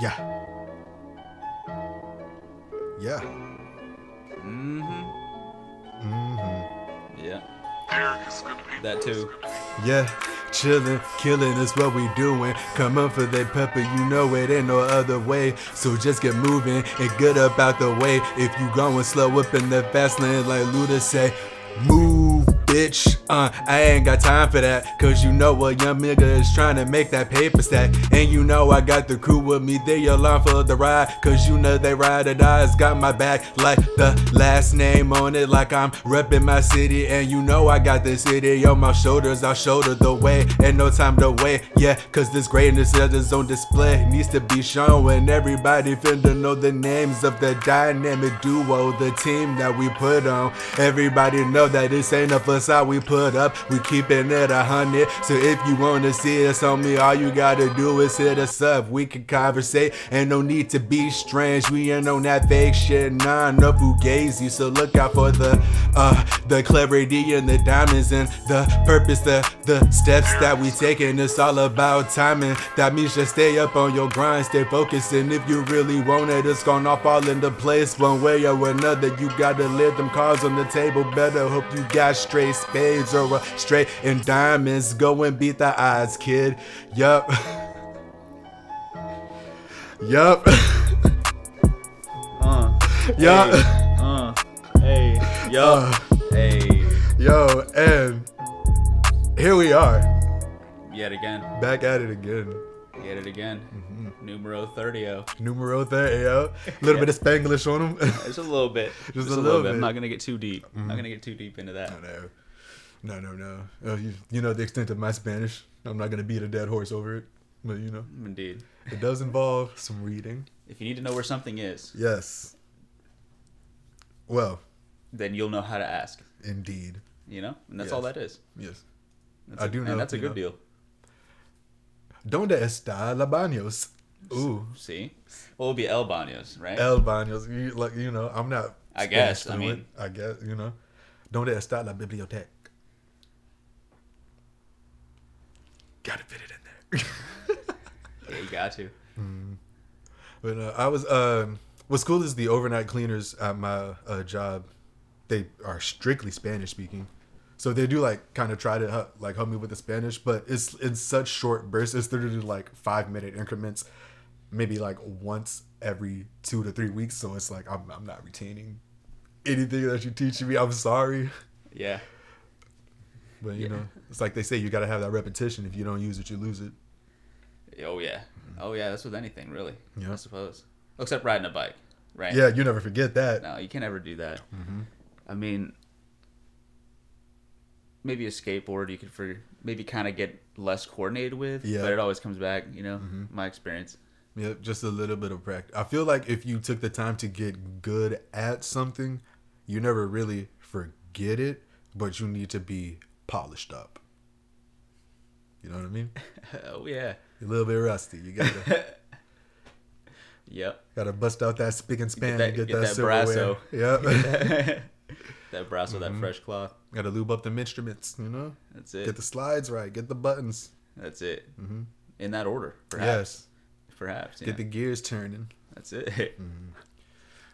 Yeah. Yeah. Mm-hmm. Mm-hmm. Yeah. That too. Yeah, chillin', killing is what we doing. Come on for that pepper, you know it ain't no other way. So just get moving and get up out the way. If you going slow up in the fast lane, like Luda say, move, bitch. Uh, I ain't got time for that. Cause you know a young nigga is trying to make that paper stack. And you know I got the crew with me, they along for the ride. Cause you know they ride or dies, got my back like the last name on it. Like I'm reppin' my city. And you know I got the city on my shoulders. I'll shoulder the way. Ain't no time to wait. Yeah, cause this greatness is on display. Needs to be shown. And everybody finna know the names of the dynamic duo, the team that we put on. Everybody know that this ain't a facade we put up. We keeping it a hundred. So if you wanna see us me, all you gotta do is hit us up. We can conversate. Ain't no need to be strange. We ain't on that fake shit. Nah, no fugazi. So look out for the uh the clarity and the diamonds and the purpose, the the steps that we taking. It's all about timing. That means just stay up on your grind, stay focused. And if you really want it, it's gonna fall into place one way or another. You gotta lay them cards on the table. Better hope you got straight spades or a straight in diamonds. Go and beat the odds, kid. Yup. yup. Uh. yup. Hey. Uh. Hey. Yo. Uh, hey. yo, and here we are, Yet again. back at it again. Yet it again. Mm-hmm. Numero 30. Numero there, yo. A little bit of Spanglish on them. Just a little bit. Just Just, a little little, bit. bit. Mm-hmm. I'm not gonna get too deep. I'm not gonna get too deep into that. no, no, no, no. Uh, you, you know the extent of my Spanish. I'm not gonna beat a dead horse over it, but you know Indeed. it does involve some reading. If you need to know where something is, Yes. Well, then you'll know how to ask. indeed. You know, and that's all that is. Yes. That's I a- do know, And that's a good know. deal. Donde está la baños? Ooh, See, what would be El Baños, right? el baños. You, like you know, I'm not. I guess, I mean- I guess you know. Donde está la biblioteca? Gotta fit it in there. yeah, you got to. But uh, I was um, what's cool is the overnight cleaners at my uh, job. They are strictly Spanish speaking, so they do like kind of try to help, like help me with the Spanish, but it's in such short bursts. It's literally like five minute increments, maybe like once every two to three weeks. So it's like I'm I'm not retaining anything that you're teaching me. I'm sorry, Yeah. But you Yeah. know it's like they say you got to have that repetition. If you don't use it, you lose it. Oh yeah. Oh yeah. That's with anything, really. Yeah. I suppose. Except riding a bike, right? Yeah, you never forget that. No, you can't ever do that. Mm-hmm. I mean, maybe a skateboard you could for maybe kind of get less coordinated with. Yeah. But it always comes back. You know, Mhm. my experience. Yeah, just a little bit of practice. I feel like if you took the time to get good at something, you never really forget it, but you need to be polished up. You know what I mean? oh yeah. You're a little bit rusty. You gotta Yep. gotta bust out that spick and span that- and get, get that, that silverware. Yep. that brass with Mm-hmm. that fresh cloth. gotta lube up them instruments. You know, That's it. get the slides right, get the buttons. That's it. hmm In that order, perhaps. Yes, Perhaps. Yeah. get the gears turning. That's it. Mhm.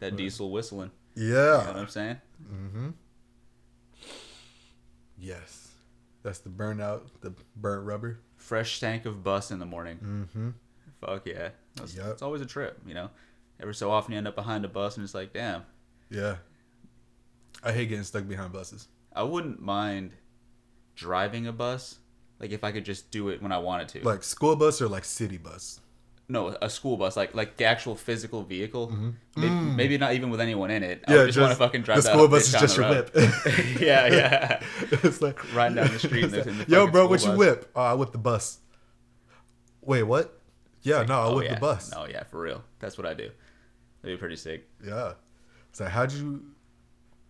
that diesel whistling. Yeah. You know what I'm saying? Mm-hmm. Yes, that's the burnout, the burnt rubber. Fresh tank of bus in the morning. Mm-hmm. Fuck yeah. That's, Yep. It's always a trip, you know? Every so often you end up behind a bus and it's like, damn, Yeah. I hate getting stuck behind buses. I wouldn't mind driving a bus. Like if I could just do it when I wanted to. Like school bus or like city bus. No, a school bus, like like the actual physical vehicle. Mhm. Maybe, Mm. maybe not even with anyone in it. I Yeah, would just, want to just- fucking drive the school bus is just your whip. yeah, yeah. it's like Riding down the street in the- in the Yo, bro, what you whip? Oh, I whip the bus. Wait, what? Yeah, no, I oh, whip yeah. the bus. Oh yeah, for real. That's what I do. That'd be pretty sick. Yeah. so like how'd you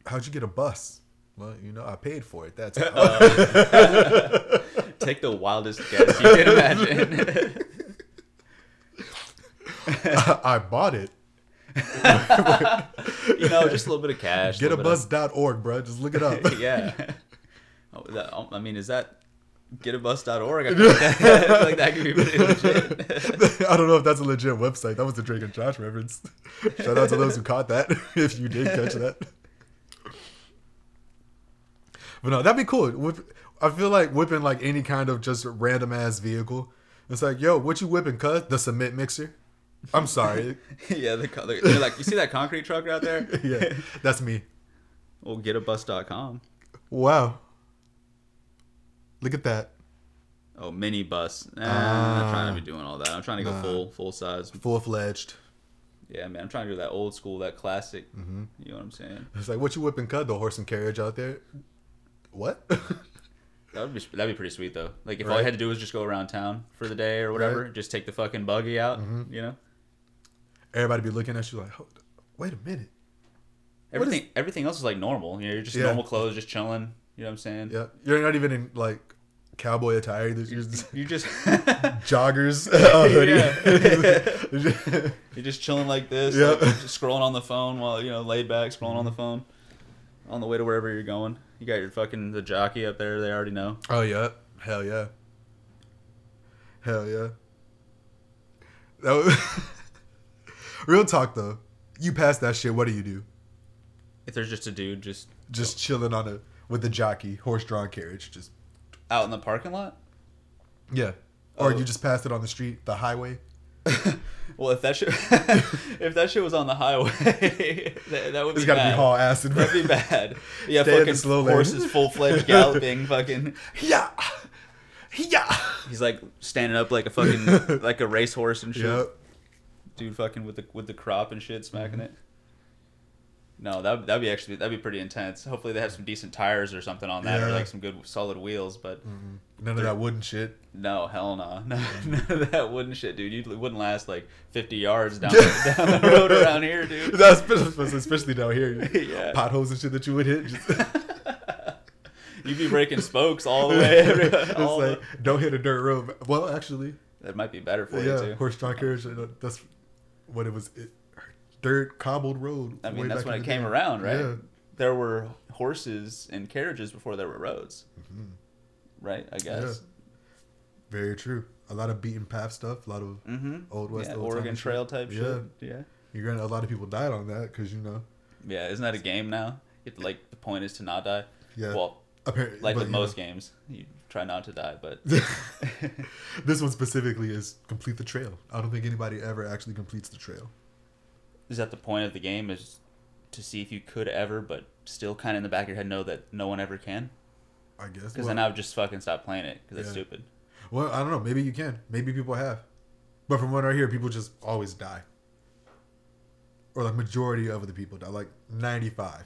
how'd you get a bus? Well, you know, I paid for it. That's how. Take the wildest guess you can imagine. I bought it. you know, just a little bit of cash. Get a little bus.org, bro. Just look it up. yeah. Oh, that, oh, I mean, is that Getabus.org. I feel like that, I like that could be pretty legit. I don't know if that's a legit website. That was the Drake and Josh reference. Shout out to those who caught that, if you did catch that. But no, that'd be cool. Whip, I feel like whipping like any kind of just random ass vehicle. It's like, yo, what you whipping, cuz? The cement mixer. I'm sorry. yeah, the, co- they're like, you see that concrete truck out there? yeah, that's me. Well, getabus.com. Wow. Look at that. Oh, mini bus. Nah, I'm not trying Ah. to be doing all that. I'm trying to go Nah. full full size. Full fledged. Yeah, man. I'm trying to do that old school, that classic. Mm-hmm. You know what I'm saying? It's like, what you whipping, cut The horse and carriage out there. What? That would be that'd be pretty sweet though. Like if all you had to do was just go around town for the day or whatever, Right. just take the fucking buggy out. Mhm. You know, Everybody be looking at you like, wait a minute. What is- everything everything else is like normal. You know, you're just Yeah. normal clothes, just chilling. You know what I'm saying? Yeah, you're not even in like cowboy attire. You're just You just joggers, a hoodie. you're just chilling like this, Yeah. like, scrolling on the phone while you know laid back, scrolling on the mm-hmm. phone, on the way to wherever you're going. You got your fucking the jockey up there. They already know. oh yeah, hell yeah, hell yeah. That was real talk though. You pass that shit. What do you do? If there's just a dude just Just chilling on a with a jockey, horse-drawn carriage. Just out in the parking lot. yeah, or Oh. you just pass it on the street, the highway. Well, if that shit, if that shit was on the highway, that, that would be It's got to bad. be haul acid. That'd be bad. Yeah, Stay fucking slow horses full fledged galloping, fucking. Yeah, yeah. He's like standing up like a fucking like a racehorse and shit. Yep. Dude, fucking with the with the crop and shit, smacking it. No, that that'd be actually that'd be pretty intense. Hopefully they have some decent tires or something on that, or like some good solid wheels. But None of that wooden shit. no, hell no, no, none of that wooden shit, dude. You wouldn't last like fifty yards down the, down the road around here, dude. That's especially down here. Yeah. Potholes and shit that you would hit. You'd be breaking spokes all the way. Every, it's all the- like don't hit a dirt road. Well, actually, that might be better for you yeah, too. horse-drawn carriage. uh, That's what it was. It, dirt cobbled road. I mean, that's when it came day. around, right? Yeah. There were horses and carriages before there were roads, Mhm. right? I guess. Very true. A lot of beaten path stuff. A lot of Mm-hmm. old west, yeah, old Oregon timey shit. Trail type Yeah. shit. Yeah. You're gonna. A lot of people died on that because you know. Yeah. Isn't that a game now? It, like the point is to not die. Yeah. Well, apparently, like with you know, most games, you try not to die, but this one specifically is complete the trail. I don't think anybody ever actually completes the trail. is that the point of the game? Is to see if you could ever, but still kind of in the back of your head know that no one ever can. I guess. Because Well, then I would just fucking stop playing it because it's Yeah. stupid. well, I don't know. Maybe you can. Maybe people have. But from what I hear, people just always die. Or like majority of the people die. Like ninety five.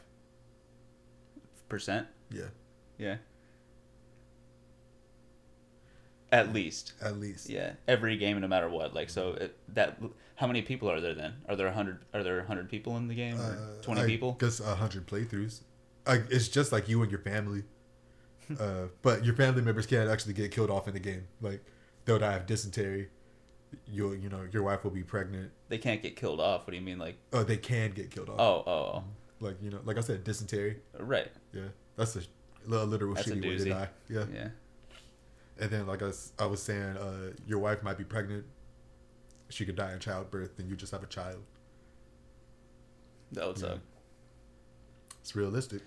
Percent. Yeah. Yeah. At least. At least. Yeah, every game, no matter what. Like, so it, that how many people are there then? Are there a hundred? Are there a hundred people in the game? Uh, Twenty I people? A hundred playthroughs. I, it's just like you and your family. uh, but your family members can't actually get killed off in the game. Like they'll die of dysentery. You'll you know your wife will be pregnant. They can't get killed off. What do you mean, like? Oh, they can get killed off. Oh, oh, Like you know, like I said, dysentery. oh. right. Yeah, that's a, a literal That's a shitty way to die. Yeah. Yeah. And then, like I was, I was saying, uh, your wife might be pregnant. She could die in childbirth, and you just have a child. That would Yeah. suck. It's realistic.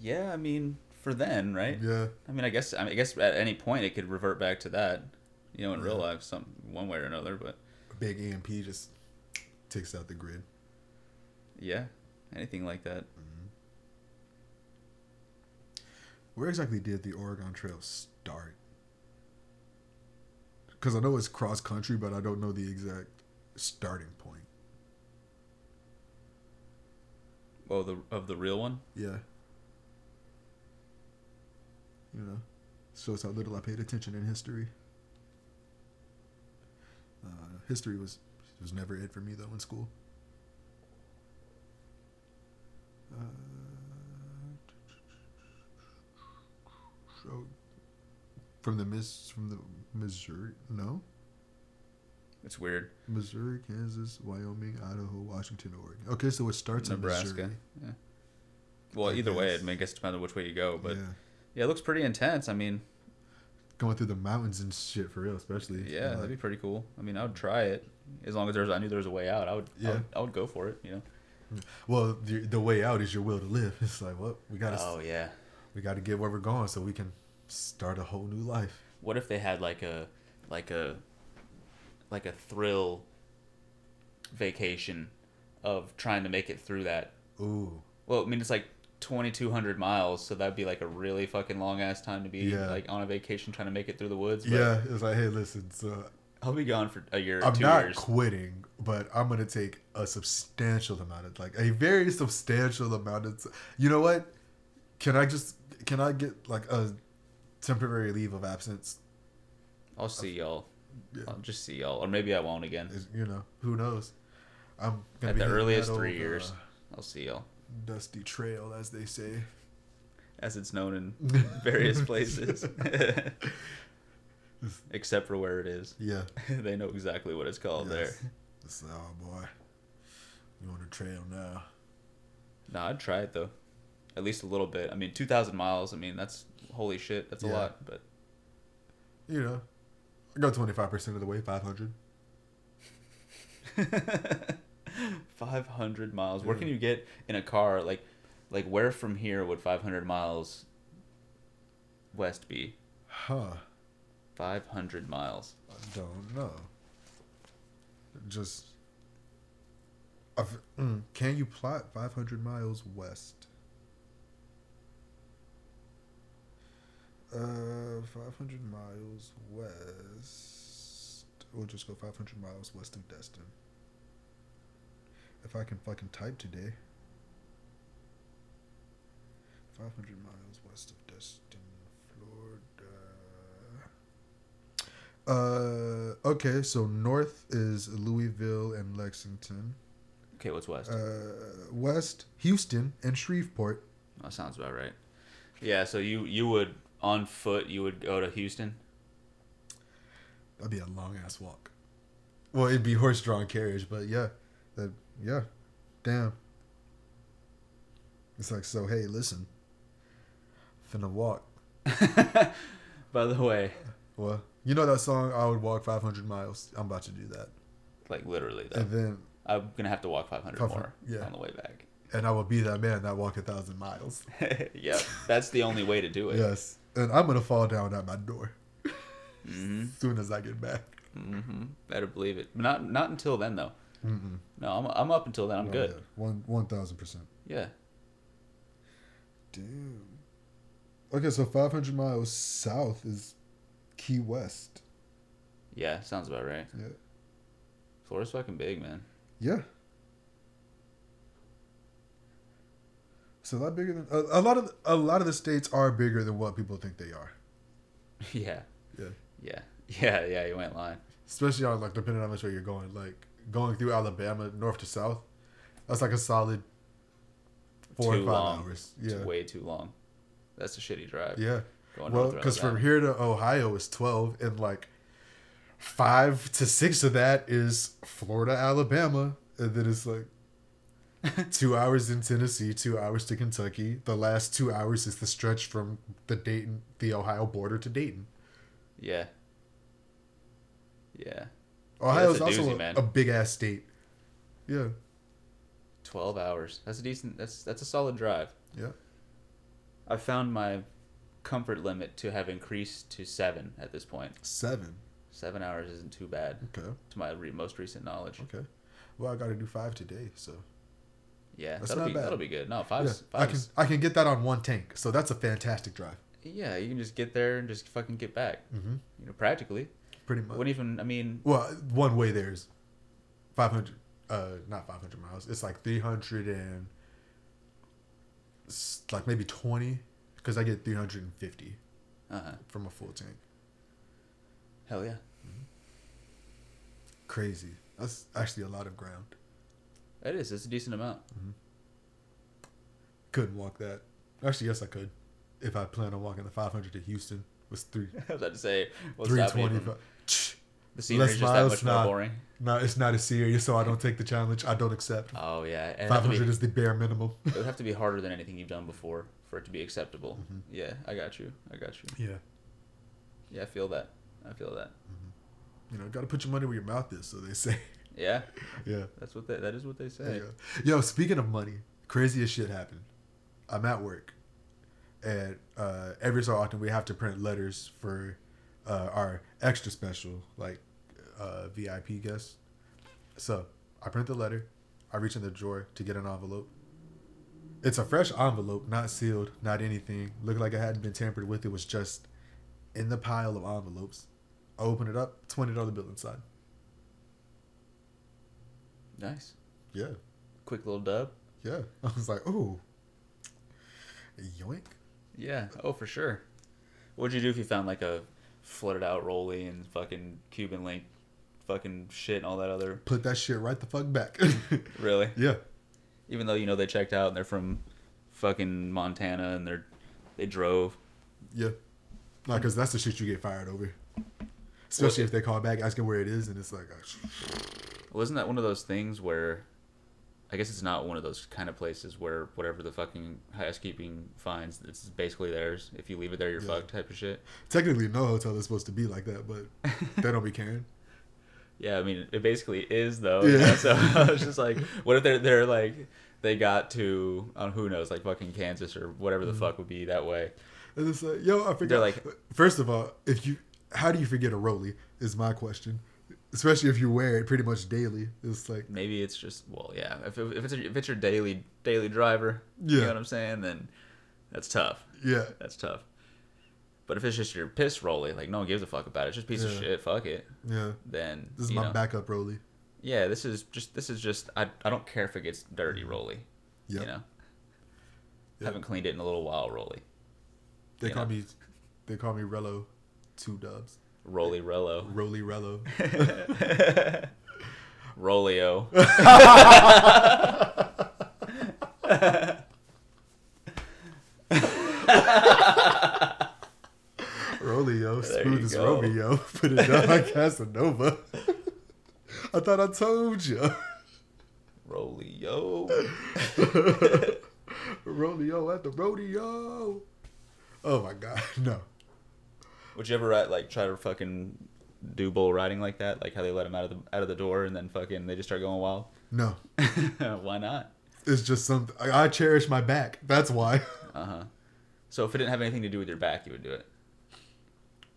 Yeah, I mean, for then, right? Yeah. I mean, I guess, I mean, I guess at any point it could revert back to that. You know, in real life, some one way or another. But A big EMP just takes out the grid. yeah, anything like that. Where exactly did the Oregon Trail start? Because I know it's cross country, but I don't know the exact starting point. Oh, the of the real one. Yeah. You know, shows how little I paid attention in history. Uh, history was was never it for me though in school. Uh, so from the Miss from the Missouri no It's weird. Missouri Kansas Wyoming Idaho Washington Oregon okay so it starts in Nebraska. Yeah. Well, I either way, guess. I mean, I guess it depends on which way you go, but yeah yeah, it looks pretty intense. I mean, going through the mountains and shit for real, especially. Yeah, Like, that'd be pretty cool. I mean, I would try it as long as there's I knew there was a way out. I would. I Yeah. would, I would go for it. You know. well, the, the way out is your will to live. It's like, what we gotta Oh yeah. we gotta get where we're going so we can start a whole new life. What if they had like a like a like a thrill vacation of trying to make it through that? Ooh, Well, I mean, it's like 2,200 miles, so that'd be like a really fucking long ass time to be Yeah. like on a vacation trying to make it through the woods. But yeah. It's like, hey, listen. So I'll be gone for a year, I'm two not years. quitting, but I'm gonna take a substantial amount of like a very substantial amount of. You know what? Can I just can I get like a temporary leave of absence? I'll see y'all. Yeah. I'll just see y'all, or maybe I won't again. You know, who knows? I'm gonna At be the earliest that three years, uh, I'll see y'all, dusty trail, as they say. as it's known in various places, except for where it is. Yeah. they know exactly what it's called Yes. there. It's, oh boy, you on the trail now? No, I'd try it though, at least a little bit. I mean, two thousand miles. I mean, that's holy shit. That's a lot, but You know, I go twenty five percent of the way, five hundred. 500 miles. Where can you get in a car? Like, like where from here would 500 miles west be? Huh? 500 miles. I don't know. Just, I've, mm, can you plot five hundred miles west? Uh, five hundred miles west. We'll just go five hundred miles west of Destin. If I can fucking type today. Five hundred miles west of Destin, Florida. Uh, okay, so north is Louisville and Lexington. Okay, what's west? Uh, west Houston and Shreveport. that sounds about right. Yeah, so you you would on foot you would go to Houston. That'd be a long ass walk. Well, it'd be horse drawn carriage, but yeah, that yeah, damn. It's like so. Hey, listen, finna walk. By the way, Well, you know that song, "I would walk 500 miles." I'm about to do that, like literally though, and then I'm gonna have to walk 500 500, more yeah. on the way back. and I will be that man that walk a thousand miles. yep, that's the only way to do it. Yes, and I'm gonna fall down at my door hmm as soon as I get back. Mm-hmm. Better believe it. Not not until then though. Mm-mm. No, I'm I'm up until then. I'm Oh, good. yeah. One one thousand percent. Yeah. Damn. Okay, so 500 miles south is Key West. Yeah, sounds about right. Yeah. Florida's fucking big, man. Yeah. So a lot bigger than a, a lot of a lot of the states are bigger than what people think they are. yeah. Yeah. Yeah. Yeah, yeah, you went line. Especially on like depending on which way you're going. Like going through Alabama north to south, that's like a solid four too or five long. hours. It's Yeah. way too long. That's a shitty drive. Yeah. Going Well, because from here to Ohio is 12, and like five to six of that is Florida, Alabama. And then it's like two hours in Tennessee, two hours to Kentucky. The last two hours is the stretch from the Dayton, the Ohio border to Dayton. Yeah. Yeah. Ohio is a also doozy, a, a big ass state. Yeah. Twelve hours. That's a decent that's that's a solid drive. Yeah. I found my comfort limit to have increased to seven at this point. Seven. Seven hours isn't too bad Okay. to my re- most recent knowledge. Okay. Well, I got to do five today, so Yeah, That's that'll not be bad. that'll be good. No, yeah, five's I can I can get that on one tank. So that's a fantastic drive. yeah. You can just get there and just fucking get back. Mm-hmm. You know, practically. Pretty much. Wouldn't even. I mean, Well, one way there is 500, uh, not 500 miles. It's like 300 and, like maybe 20, because I get 350 uh huh. from a full tank. Hell yeah. Crazy. That's actually a lot of ground. It is. It's a decent amount. Couldn't walk that. Actually, yes, I could. If I plan on walking the 500 to Houston, was three. I was about to say, what's that 325. The scenery's Less just that miles, much more boring. No, it's not as serious, so I don't take the challenge. I don't accept. Oh yeah, and it'd have to 500 be- is the bare minimum. it would have to be harder than anything you've done before for it to be acceptable. Mhm. Yeah, I got you. I got you. Yeah. Yeah, I feel that. I feel that. You know, got to put your money where your mouth is, so they say. Yeah, yeah. that's what they, that is what they say. Yo, speaking of money, craziest shit happened. I'm at work, and uh, every so often we have to print letters for uh, our extra special, like uh, VIP guests. So I print the letter. I reach in the drawer to get an envelope. It's a fresh envelope, not sealed, not anything. Looked like it hadn't been tampered with. It was just in the pile of envelopes. I open it up, twenty dollar bill inside. Nice. Yeah, Quick little dub. yeah. I was like, ooh, yoink. Yeah. Oh, for sure. What'd you do if you found like a flooded out rolly and fucking Cuban link, fucking shit and all that other? Put that shit right the fuck back. Really? yeah. Even though you know they checked out and they're from fucking Montana and they're they drove. Yeah. No, because that's the shit you get fired over. Especially if they call back asking where it is, and it's like, oh, Well, isn't that one of those things where? I guess it's not one of those kind of places where whatever the fucking housekeeping finds, it's basically theirs. If you leave it there, you're Yeah. fucked type of shit. technically no hotel is supposed to be like that, but they don't be caring. Yeah, I mean, it basically is though. you Yeah. know? So I was just like, what if they're they're like they got to uh, who knows like fucking Kansas or whatever the Mm-hmm. fuck would be that way. And it's like, yo, I forgot. like- first of all, if you, how do you forget a rolly? Is my question. Especially if you wear it pretty much daily. It's like, Maybe it's just well, yeah. If, it, if it's if it's your daily daily driver, yeah. you know what I'm saying, then that's tough. yeah, That's tough. But if it's just your piss rolly, like no one gives a fuck about it, it's just a piece of shit, fuck it. yeah. Then This is my know, backup rolly. Yeah, this is just this is just I I don't care if it gets dirty mm-hmm. rolly. Yep. You know. Yep. Haven't cleaned it in a little while, rolly. They you call know. me, they call me Rello, two dubs. Rolly Rello. Rolly Rello. Rolio. Rolio, There smooth as go. Romeo. Put it down like Casanova. I thought I told you. Rolio. Rodeo at the rodeo. Oh my god, no. Would you ever uh, like try to fucking do bull riding like that? Like how they let him out of the out of the door and then fucking they just start going wild? No. Why not? It's just something I cherish my back. That's why. Uh huh. So if it didn't have anything to do with your back, you would do it.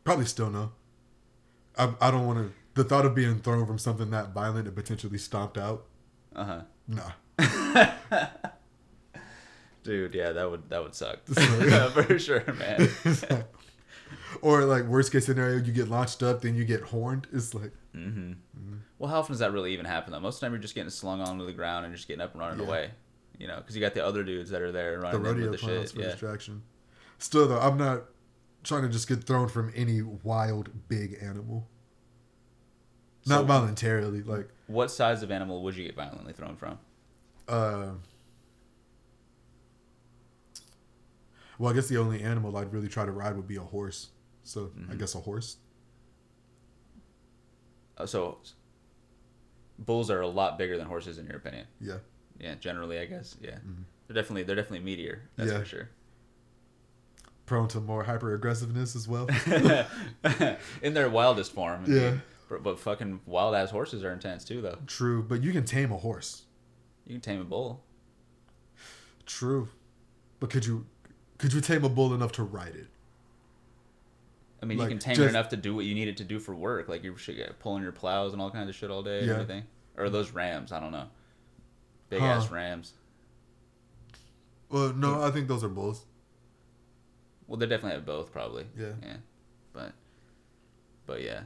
Probably still no. I I don't want to. The thought of being thrown from something that violent and potentially stomped out. Uh huh. Nah. Dude, yeah, that would that would suck for sure, man. Or like worst case scenario, you get launched up, then you get horned. It's like mm-hmm. Well, how often does that really even happen though? Most of the time, you're just getting slung onto the ground and just getting up and running Yeah. away. You know, because you got the other dudes that are there the running in rodeo with the shit. for Yeah. distraction. Still though, I'm not trying to just get thrown from any wild big animal. Not voluntarily, like What size of animal would you get violently thrown from? uh Well, I guess the only animal I'd really try to ride would be a horse. So I Mhm. guess a horse. Uh, so, bulls are a lot bigger than horses, in your opinion. Yeah. Yeah, generally, I guess. Yeah, Mhm. they're definitely they're definitely meatier. That's Yeah. for sure. Prone to more hyper aggressiveness as well. in their wildest form. Yeah. But, but fucking wild ass horses are intense too, though. True, but you can tame a horse. You can tame a bull. True. But could you could you tame a bull enough to ride it? I mean, Like, you can tame just- it enough to do what you need it to do for work. Like you should shit- pulling your plows and all kinds of shit all day and everything. Or those rams, I don't know. Big Huh. ass rams. Well, no, I think those are bulls. Well, they definitely have both, probably. Yeah. Yeah. But, but yeah.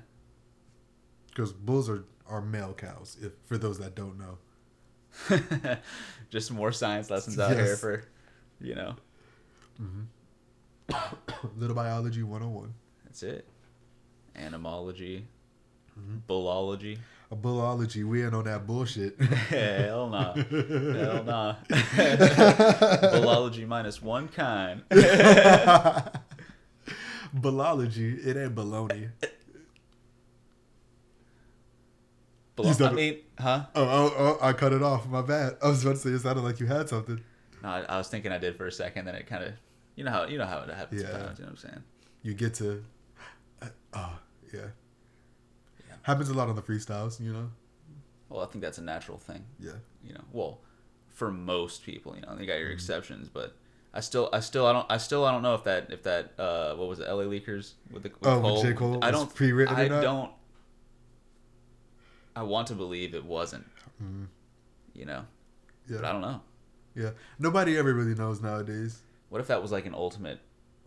Because bulls are, are male cows, if for those that don't know. Just more science lessons out here for, you know, mm-hmm. Little biology 101. That's it. Animology, Mm-hmm. bullology. A bullology, we ain't on that bullshit. Hell no. Hell no. bullology minus one kind. Bullology, it ain't baloney. Bull- I mean, huh? Oh, oh, oh, I cut it off. My bad. I was about to say it sounded like you had something. No, I, I was thinking I did for a second, then it kind of, you know how you know how it happens Yeah. sometimes. You know what I'm saying? You get to. Oh, yeah. Yeah. Happens a lot on the freestyles, you know? Well, I think that's a natural thing. Yeah. You know, well, for most people, you know, you got Mm-hmm. your exceptions, but I still, I still, I don't, I still, I don't know if that, if that, uh, what was it, L.A. Leakers with the with Oh, with Cole? J. Cole I don't pre-written or I don't. I want to believe it wasn't. Mhm. You know, Yeah. but I don't know. Yeah. Nobody ever really knows nowadays. What if that was like an ultimate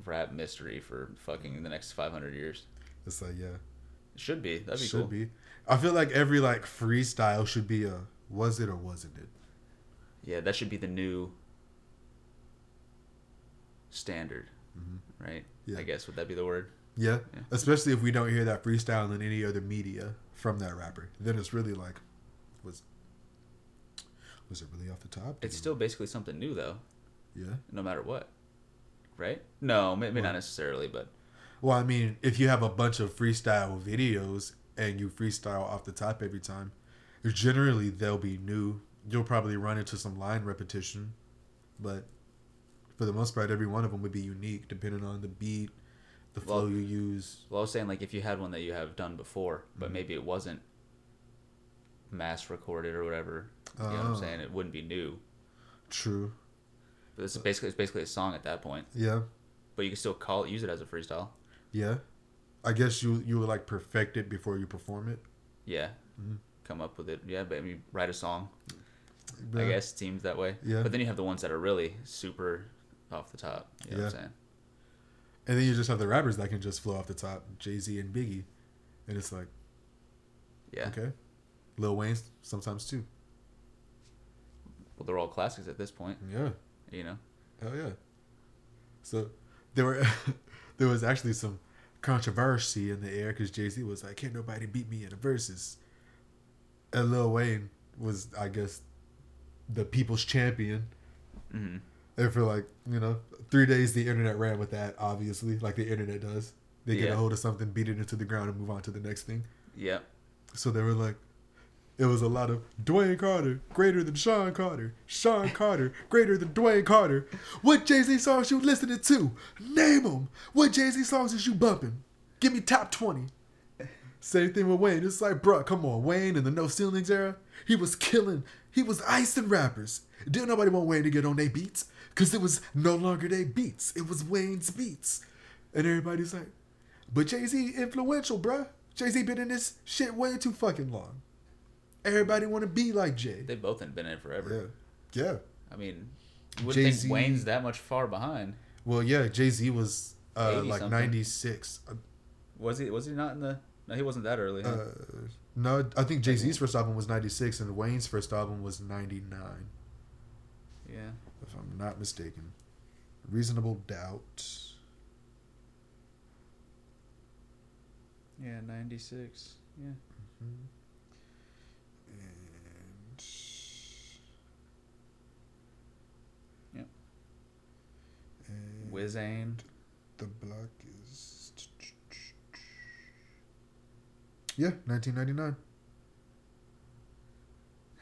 rap mystery for fucking the next 500 years? It's like, yeah. It should be. That'd be should cool. be. I feel like every like freestyle should be a was it or wasn't it? Yeah, that should be the new standard, right? Mm-hmm. Yeah. I guess would that be the word? Yeah. Yeah. Especially if we don't hear that freestyle in any other media from that rapper. Then it's really like was was it really off the top? It's still basically something new though, Yeah. no matter what, right? No, maybe What? not necessarily, but Well, I mean, if you have a bunch of freestyle videos and you freestyle off the top every time, generally they'll be new. You'll probably run into some line repetition, but for the most part, every one of them would be unique depending on the beat, the flow Well- you use. well, I was saying like if you had one that you have done before, but Mm-hmm. maybe it wasn't mass recorded or whatever. You know what Oh. I'm saying? It wouldn't be new. True. But it's basically it's basically a song at that point. Yeah. But you can still call it, use it as a freestyle. Yeah. I guess you you would like perfect it before you perform it. Yeah. Mm-hmm. Come up with it. Yeah, but I mean, write a song. I guess it seems that way. Yeah. But then you have the ones that are really super off the top. You know what I'm Yeah. saying? And then you just have the rappers that can just flow off the top, Jay Z and Biggie, and it's like Yeah. okay, Lil Wayne sometimes too. Well, they're all classics at this point. Yeah. You know. Hell yeah. So there were there was actually some controversy in the air because Jay Z was like, "Can't nobody beat me in the verses," and Lil Wayne was, I guess, the people's champion. hmm And for like you know three days, the internet ran with that. Obviously, like the internet does. They get Yeah. a hold of something, beat it into the ground, and move on to the next thing. Yeah. So they were like, it was a lot of Dwayne Carter greater than Sean Carter, Sean Carter greater than Dwayne Carter. What Jay Z songs you listening to? Name them. What Jay Z songs is you bumping? Give me top twenty. Same thing with Wayne. It's like, bruh, come on, Wayne in the No Ceilings era, he was killing. He was icing rappers. Didn't nobody want Wayne to get on their beats because it was no longer their beats. It was Wayne's beats, and everybody's like, but Jay Z influential, bruh. Jay Z been in this shit way too fucking long. Everybody want to be like Jay. They've both been in it forever. Yeah. Yeah. I mean, you wouldn't Jay-Z- think Wayne's that much far behind. Well, yeah, Jay Z was uh, like something. 96. Uh, Was he? Was he not in the? No, he wasn't that early. Huh? uh, no, I think Jay Z's first album was 96 and Wayne's first album was 99, yeah. if I'm not mistaken. Reasonable Doubt. Yeah, ninety six. Yeah. And And Wizane. the block is yeah 1999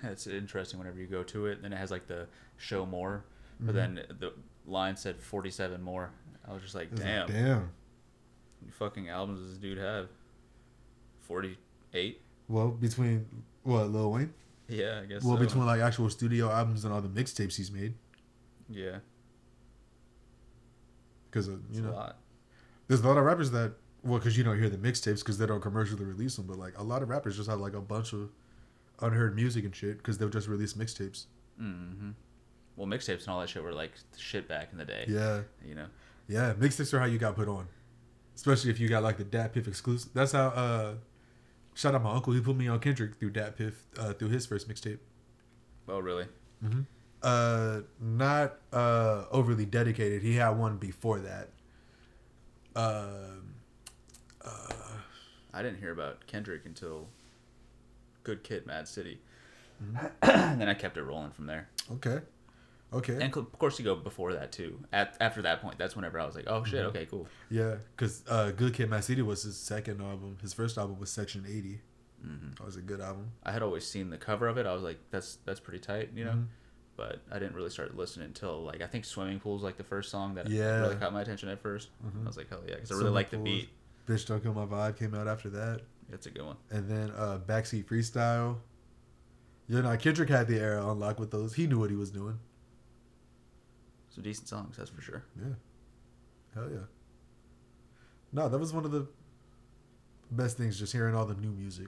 It's interesting whenever you go to it. Then it has like the show more, but mm-hmm. then the line said forty seven more. I was just like, It's like, damn, damn what fucking albums does this dude have? Forty eight. well between what lil wayne Yeah, I guess. well so. between like actual studio albums and all the mixtapes he's made yeah, because you a know lot. there's a lot of rappers that well because you don't hear the mixtapes because they don't commercially release them but like a lot of rappers just have like a bunch of unheard music and shit because they'll just release mixtapes Mm-hmm. Well, mixtapes and all that shit were like shit back in the day. yeah You know. Yeah, mixtapes are how you got put on. Especially if you got like the DatPiff exclusive. That's how uh shout out my uncle, he put me on Kendrick through DatPiff, uh through his first mixtape. Oh, really? Mm-hmm. Uh not uh overly dedicated. He had one before that. Um uh, I didn't hear about Kendrick until Good Kid, Mad City. Mm-hmm. and then I kept it rolling from there. okay. Okay. And of course, you go before that too. At after that point, that's whenever I was like, "Oh shit, Mhm. okay, cool." yeah, cuz uh Good Kid Mad City was his second album. His first album was Section 80. hmm That was a good album. I had always seen the cover of it. I was like, "That's that's pretty tight," you know. Mhm. But I didn't really start listening until like I think "Swimming Pool" was like the first song that Yeah. really caught my attention at 1st Mhm. I was like, "Hell yeah!" Because I really like the beat. Bitch Don't Kill My Vibe came out after that. That's a good one. And then uh, Backseat Freestyle. You know, Kendrick had the era on lock with those. He knew what he was doing. Some decent songs, that's for sure. Yeah. Hell yeah. No, that was one of the best things, just hearing all the new music.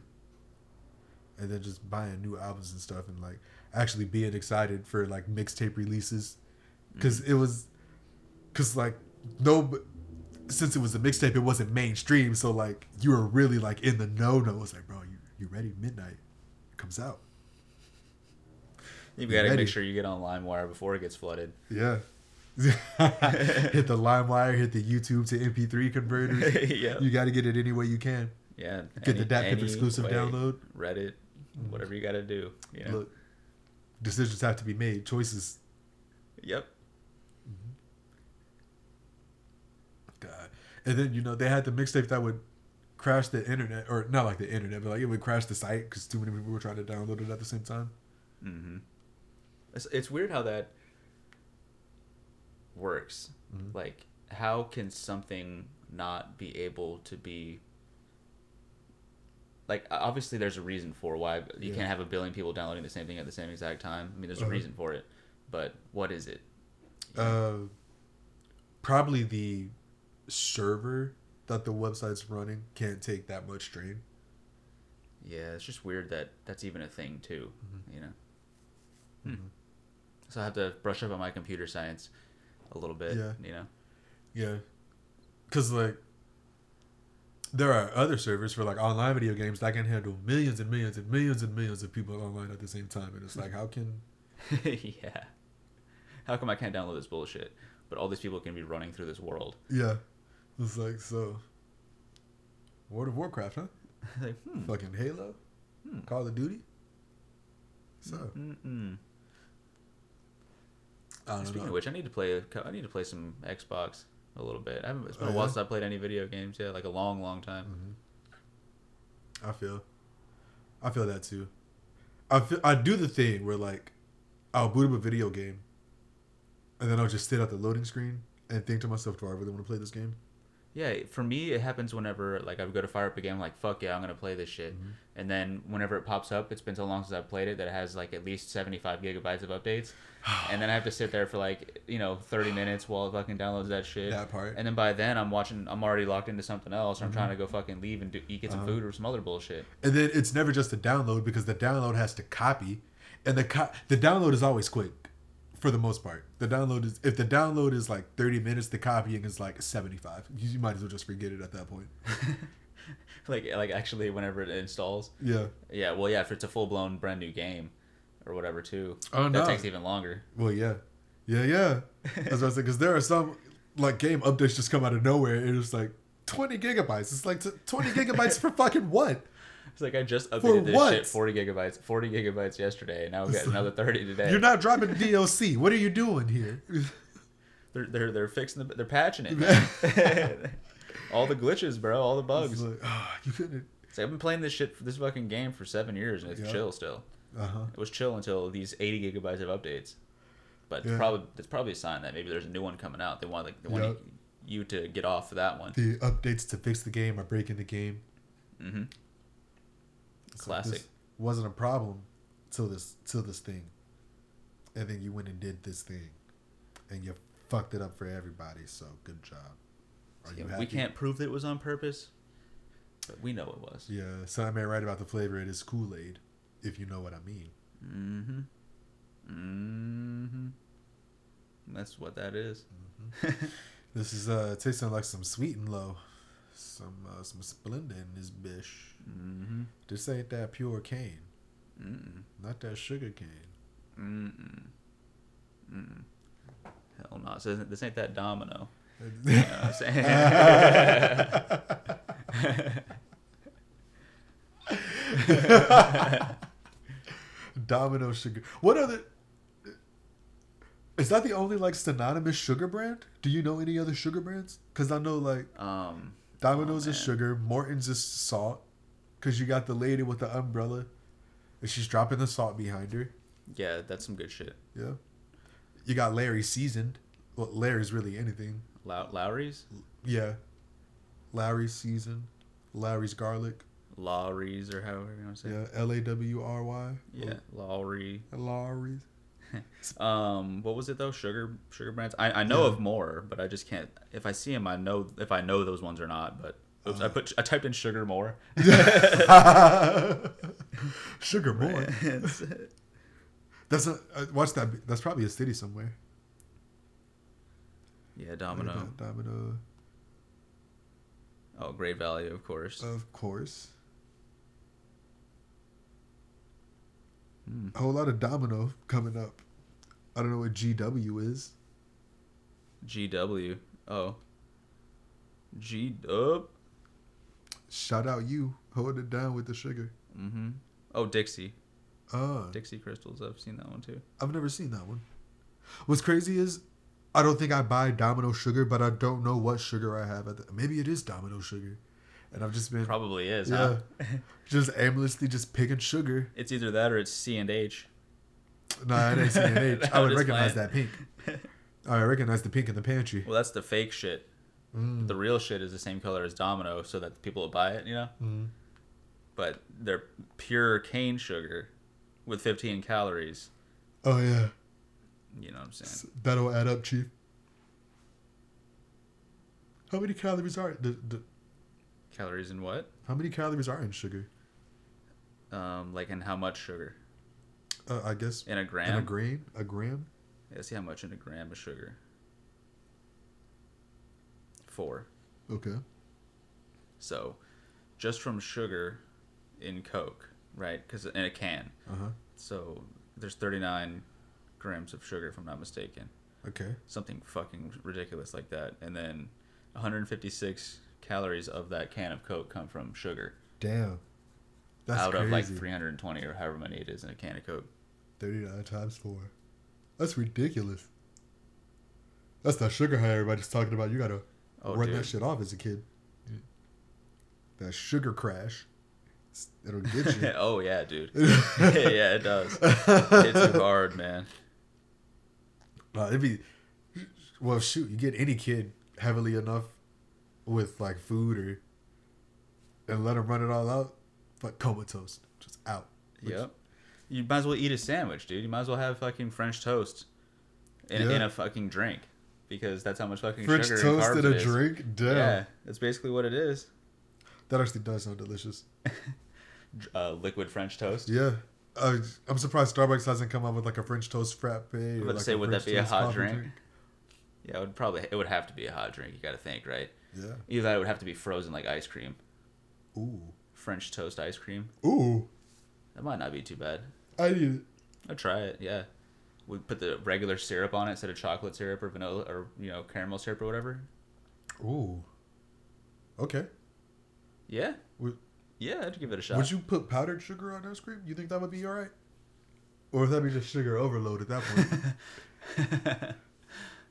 And then just buying new albums and stuff and like actually being excited for like mixtape releases. Cause it was cause like no since it was a mixtape, it wasn't mainstream, so like you were really like in the know no. It was like, bro, you you ready? Midnight. It comes out. You gotta ready. make sure you get on LimeWire before it gets flooded. Yeah. hit the LimeWire, hit the YouTube to MP3 converters. yeah. You got to get it any way you can. Yeah. Get the any- DatPiff any exclusive way, download. Reddit, whatever you gotta do. You know? Look, decisions have to be made. Choices. Yep. God. And then you know they had the mixtape that would crash the internet, or not like the internet, but like it would crash the site because too many people were trying to download it at the same time. hmm It's, it's weird how that works. Mhm. Like, how can something not be able to be like obviously there's a reason for why you Yeah. can't have a billion people downloading the same thing at the same exact time. I mean, there's a Uh-huh. reason for it, but what is it? Uh, probably the server that the website's running can't take that much strain. Yeah, it's just weird that that's even a thing too. Mm-hmm. You know. Hmm. So I have to brush up on my computer science a little bit. Yeah. You know. Yeah, because like there are other servers for like online video games that can handle millions and millions and millions and millions of people online at the same time, and it's like how can yeah. How come I can't download this bullshit? But all these people can be running through this world. yeah, it's like so. World of Warcraft, huh? like, hmm. Fucking Halo, Hmm. Call of Duty. So Mm-mm. Speaking know. of which, I need to play. a I need to play some Xbox a little bit. I haven't. It's been Oh, a while yeah? since I played any video games. Yeah, like a long, long time. Mm-hmm. I feel, I feel that too. I feel I do the thing where like, I'll boot up a video game, and then I'll just sit at the loading screen and think to myself, "Do I really want to play this game?" Yeah, for me, it happens whenever like I go to fire up a game. I'm like, fuck yeah, I'm gonna play this shit. Mm-hmm. And then whenever it pops up, it's been so long since I've played it that it has like at least 75 gigabytes of updates. and then I have to sit there for like you know 30 minutes while it fucking downloads that shit. That part. Mm-hmm. And then by then I'm watching. I'm already locked into something else. Or I'm trying to go fucking leave and do, eat get some Uh-huh. food or some other bullshit. And then it's never just a download because the download has to copy, and the co- the download is always quick, for the most part. The download is if the download is like thirty minutes, the copying is like seventy five. You, you might as well just forget it at that point. like like actually whenever it installs. Yeah. Yeah, well, yeah, if it's a full blown brand new game or whatever too, Oh, that no. takes even longer. Well, yeah, yeah, yeah. That's what I said. Because there are some like game updates just come out of nowhere, and it's like twenty gigabytes. It's like t- twenty gigabytes for fucking what? It's like I just updated this shit 40 gigabytes, 40 gigabytes yesterday, and now we've got another 30 today. You're not dropping DLC. What are you doing here? They're they're they're fixing the they're patching it. all the glitches, bro, all the It's bugs. like, ah, you couldn't. It's like, I've been playing this shit for this fucking game for seven years, and it's Yeah. chill still. Uh huh. It was chill until these 80 gigabytes of updates. But it's Yeah. probably it's probably a sign that maybe there's a new one coming out. They want like they want Yeah. you, you to get off of that one. The updates to fix the game are breaking the game. Mm-hmm. It's Classic. wasn't a problem till this till this thing, and then you went and did this thing, and you fucked it up for everybody. So good job. Yeah, we can't prove that it was on purpose, but we know it was. Yeah, so I may write about the flavor. It is Kool Aid, if you know what I mean. Mm-hmm. Mm-hmm. That's what that is. This is uh tasting like some sweet and low, some uh, some Splenda in this bish. Mm-hmm. This ain't that pure cane, Mm-mm. not that sugar cane. Mm-mm. Mm-mm. Hell no. This, isn't, this ain't that domino. You know what I'm saying? Domino sugar. What other? Is that the only like synonymous sugar brand? Do you know any other sugar brands? Because I know like um, Domino's Oh, is sugar, Morton's is salt. Because you got the lady with the umbrella, and she's dropping the salt behind her. yeah, that's some good shit. Yeah. You got Larry seasoned. Well, Larry's really anything. Low- Lawry's? Yeah. Larry's season, Larry's garlic. Lawry's or however you want to say. it. Yeah, L A W R Y. Yeah, Lowry. Lawry's. Um, what was it though? Sugar, sugar brands. I, I know Yeah. of more, but I just can't. If I see them, I know if I know those ones or not. But oops, Uh. I put I typed in sugar more. Sugar boy. That's a uh, watch that. That's probably a city somewhere. yeah, Domino. Domino, Oh, Great Value, of course. of course. Hmm. A whole lot of domino coming up. I don't know what GW is. GW. Oh. G Dub. Shout out you holding it down with the sugar. Mm-hmm. Oh, Dixie. Uh, Dixie Crystals. I've seen that one too. I've never seen that one. What's crazy is I don't think I buy Domino sugar, but I don't know what sugar I have. At the, maybe it is Domino sugar, and I've just been Probably is. yeah, Huh? just aimlessly just picking sugar. it's either that or it's C and H. Nah, it ain't CNH. I I'm would recognize playing. that pink. I recognize the pink in the pantry. Well, that's the fake shit. Mm. The real shit is the same color as Domino, so that people will buy it. You know. Mm. But they're pure cane sugar, with 15 calories. Oh yeah, You know what I'm saying? that'll add up, chief. How many calories are the, the, Calories in what? how many calories are in sugar? Um, like in how much sugar? Uh, I guess In a gram. in a grain, a gram. Yeah, see how much in a gram of sugar. Four. Okay. So, just from sugar in Coke, right? Because in a can. Uh huh. So there's 39 grams of sugar, if I'm not mistaken. Okay. Something fucking ridiculous like that. And then 156 calories of that can of Coke come from sugar. Damn. That's out crazy. of like 320 or however many it is in a can of Coke. 39 times 4. That's ridiculous. That's that sugar high everybody's talking about. You gotta Oh, run dude. that shit off as a kid. That sugar crash. It'll get you. oh yeah, dude. yeah, it does. It's too hard, man. Uh, it'd be well, shoot. You get any kid heavily enough with like food or and let them run it all out, but comatose, just out. Which- Yep. You might as well eat a sandwich, dude. You might as well have fucking French toast in, in a fucking drink because that's how much fucking French sugar toast and in carbs a drink. Damn, Yeah, that's basically what it is. that actually does sound delicious. Uh, liquid French toast. Yeah. Uh, I'm surprised Starbucks hasn't come up with like a French toast frappe. Or about like say, would that be a hot coffee drink? Yeah, it would probably it would have to be a hot drink. You got to think, right? Yeah. Either that, it would have to be frozen like ice cream, Ooh. French toast ice cream. Ooh. That might not be too bad. I need it. I'd try it. Yeah, we put the regular syrup on it instead of chocolate syrup or vanilla or you know caramel syrup or whatever. Ooh. Okay. Yeah, Would, yeah, I'd give it a shot. would you put powdered sugar on ice cream? You think that would be all right? Or would that be just sugar overload at that point?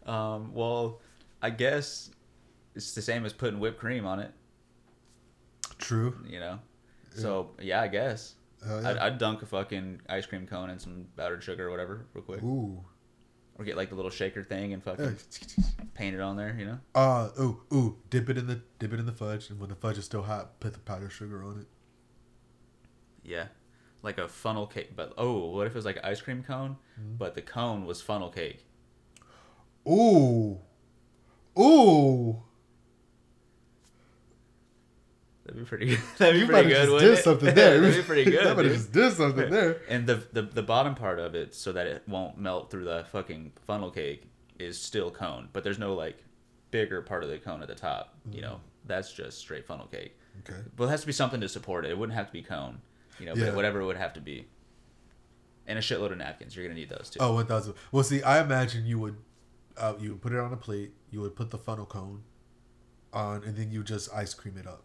um, well, I guess it's the same as putting whipped cream on it. True. You know. So yeah, I guess yeah. I'd, I'd dunk a fucking ice cream cone in some powdered sugar or whatever real quick, Ooh. or get like the little shaker thing and fucking paint it on there. You know. Uh ooh ooh dip it in the dip it in the fudge and when the fudge is still hot put the powdered sugar on it. Yeah. Like a funnel cake, but oh, what if it was like an ice cream cone, Mm-hmm. but the cone was funnel cake? Ooh. Ooh. That'd be pretty good. That'd be You pretty good, just did it? something there. That'd be pretty good. That might have dude. just did something there. And the, the the bottom part of it, so that it won't melt through the fucking funnel cake, is still cone. But there's no like bigger part of the cone at the top. You know, that's just straight funnel cake. Okay. But it has to be something to support it. It wouldn't have to be cone. You know, Yeah. but whatever it would have to be. And a shitload of napkins. You're gonna need those too. Oh, 1000. Well, see, I imagine you would uh, you would put it on a plate, you would put the funnel cone on and then you just ice cream it up.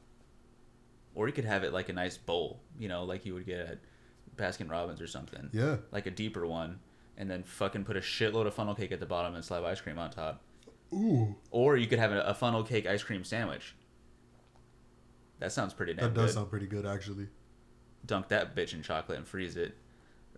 Or you could have it like a nice bowl. You know, like you would get at Baskin Robbins or something. Yeah. Like a deeper one. And then fucking put a shitload of funnel cake at the bottom and slab ice cream on top. Ooh. Or you could have a, a funnel cake ice cream sandwich. That sounds pretty damn That does good. sound pretty good actually. Dunk that bitch in chocolate and freeze it.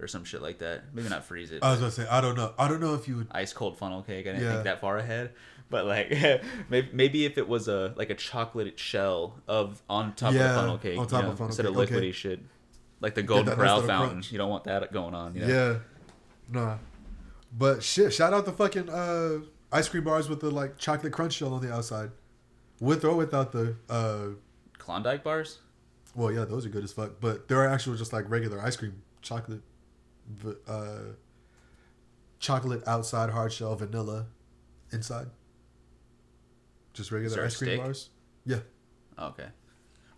or some shit like that. Maybe not freeze it. I was gonna say I don't know. I don't know if you would. ice cold funnel cake. I didn't Yeah. think that far ahead, but like maybe, maybe if it was a like a chocolate shell of on top of Yeah, the funnel cake, on you know, of funnel instead of cake, okay. liquidy shit, like the golden that nice fountain. crunch. You don't want that going on. You know? Yeah. Nah. But shit, shout out the fucking uh, ice cream bars with the like chocolate crunch shell on the outside, with or without the. uh Klondike bars. Well, yeah, those are good as fuck. But there are actual just like regular ice cream chocolate, uh, chocolate outside hard shell, vanilla inside. Just regular ice cream stick? bars. Yeah. Oh, okay.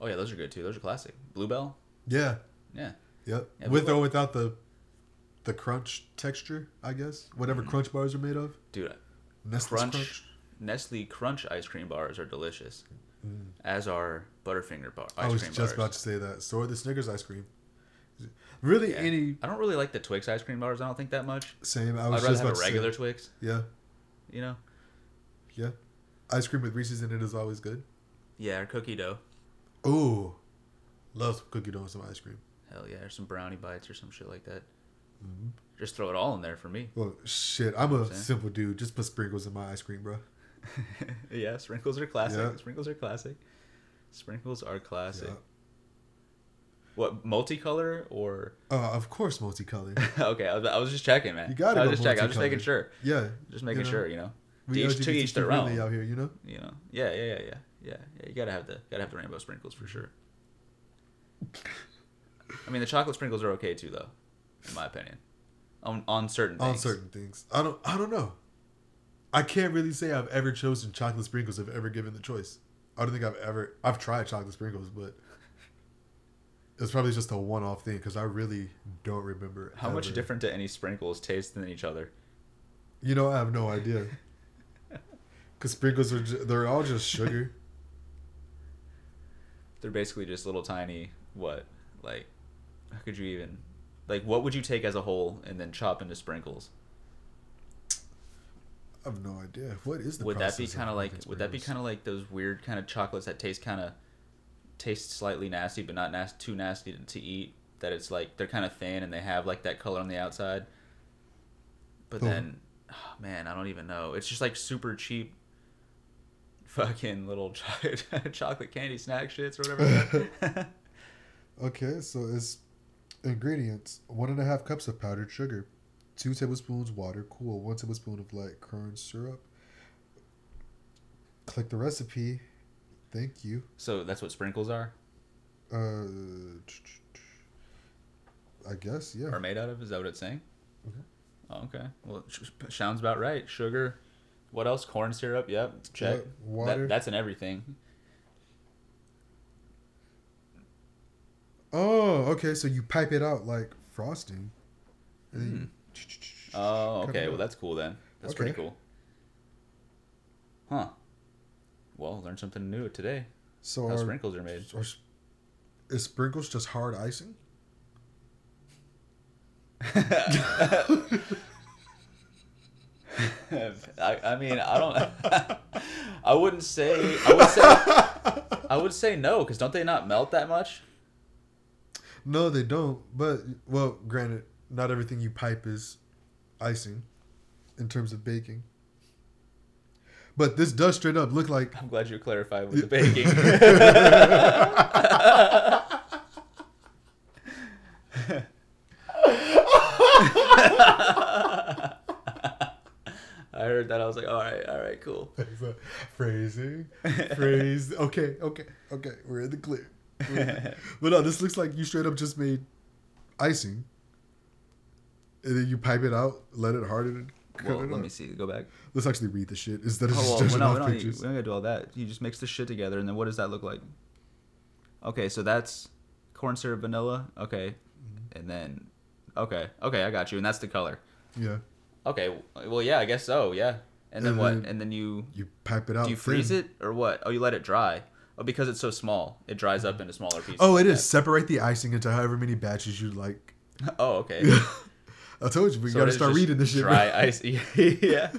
Oh yeah, those are good too. Those are classic. Bluebell. Yeah. Yeah. Yep. Yeah, with or without the, the crunch texture, I guess. Whatever crunch bars are made of. Dude, Nestle's crunch, crunch. Nestle Crunch ice cream bars are delicious, as are Butterfinger bar Mm. I was just bars. about to say that. So are the Snickers ice cream. Really, Yeah. any I don't really like the Twix ice cream bars. I don't think that much. same. I I'd rather just have about a regular. Twix. Yeah, You know. yeah. Ice cream with Reese's in it is always good. Yeah, or cookie dough. Ooh, love some cookie dough and some ice cream. Hell yeah, or some brownie bites or some shit like that. Mm-hmm. Just throw it all in there for me. Well, shit, I'm a simple dude. Just put sprinkles in my ice cream, bro. yeah, sprinkles are classic. Yeah. Sprinkles are classic. Sprinkles are classic. Yeah. What multicolor or? Uh, of course, multicolored. okay, I was, I was just checking, man. You gotta I was go just checking. I was just making sure. Yeah, Just making you know, sure. You know. To each- to each their own. out here, you know. You know. Yeah, yeah, yeah, yeah, yeah. Yeah, you gotta have the gotta have the rainbow sprinkles for sure. I mean, the chocolate sprinkles are okay too, though, in my opinion. On on certain things. On certain things, I don't. I don't know. I can't really say I've ever chosen chocolate sprinkles if I've ever given the choice. I don't think I've ever. I've tried chocolate sprinkles, but it's probably just a one-off thing because I really don't remember. How much different do any sprinkles taste than each other? You know, I have no idea. Because sprinkles are ju- they're all just sugar. They're basically just little tiny what? Like, how could you even? Like, what would you take as a whole and then chop into sprinkles? I have no idea. What is the would that be process kind of like? making Would that be sprinkles? kind of like those weird kind of chocolates that taste kind of taste slightly nasty, but not nas- too nasty to, to eat? That it's like they're kind of thin and they have like that color on the outside. But The- then, oh, man, I don't even know. It's just like super cheap. Fucking little cho- chocolate candy snack shits or whatever. Okay, so it's ingredients: one and a half cups of powdered sugar, two tablespoons water, cool, one tablespoon of light corn syrup. Click the recipe. Thank you. so that's what sprinkles are, Uh, I guess yeah. are made out of. Is that what it's saying? Mhm. Oh, okay. Well, it sounds about right. Sugar. What else? Corn syrup. Yep. Check. Water. That, that's in everything. Oh, okay. So you pipe it out like frosting. You hmm. Oh, okay. Well, that's cool then. That's pretty cool. Huh. Well, learned something new today. so How are, sprinkles are made. are is sprinkles just hard icing? I, I mean, I don't. I wouldn't say. I would say. I would say no, because don't they not melt that much? No, they don't. But well, granted, not everything you pipe is icing in terms of baking. But this does straight up look like I'm glad you clarified with the baking. I heard that. I was like, all right, all right, cool. phrasing, phrase. Okay, okay, okay. We're in the clear. but no, this looks like you straight up just made icing, and then you pipe it out, let it harden, Well, let up. me see. Go back. Let's actually read the shit instead of Oh, just well, judging no, we Need, we don't gotta do all that. You just mix the shit together, and then what does that look like? Okay, so that's corn syrup, vanilla. Okay, Mm-hmm. and then okay, okay, I got you, and that's the color. Yeah, Okay, well, yeah, I guess so. Yeah, and then And what? then And then you you pipe it out. do you freeze thin. it or what? Oh, you let it dry. Oh, because it's so small, it dries up into smaller pieces. Oh, it like is. Separate the icing into however many batches you like. Oh, okay. I told you, we So gotta start reading this shit. Dry ice. yeah.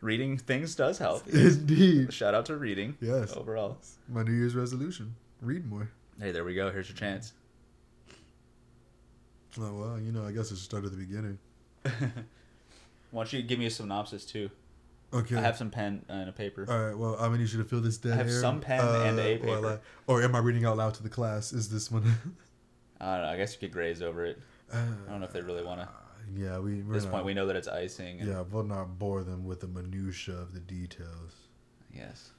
Reading things does help. Indeed. Shout out to reading. Yes. Overall. My New Year's resolution: read more. Hey, there we go. Here's your chance. Oh well, you know, I guess it should start at the beginning. Why don't you give me a synopsis too? Okay. I have some pen and a paper. All right. Well, I'm gonna need you to fill this dead I have air. some pen and a while paper. I- or am I reading out loud to the class? Is this one? I don't know. I guess you could graze over it. uh, I don't know if they really want to. yeah, we. At this not, point, we know that it's icing. And Yeah, we'll not bore them with the minutia of the details. Yes.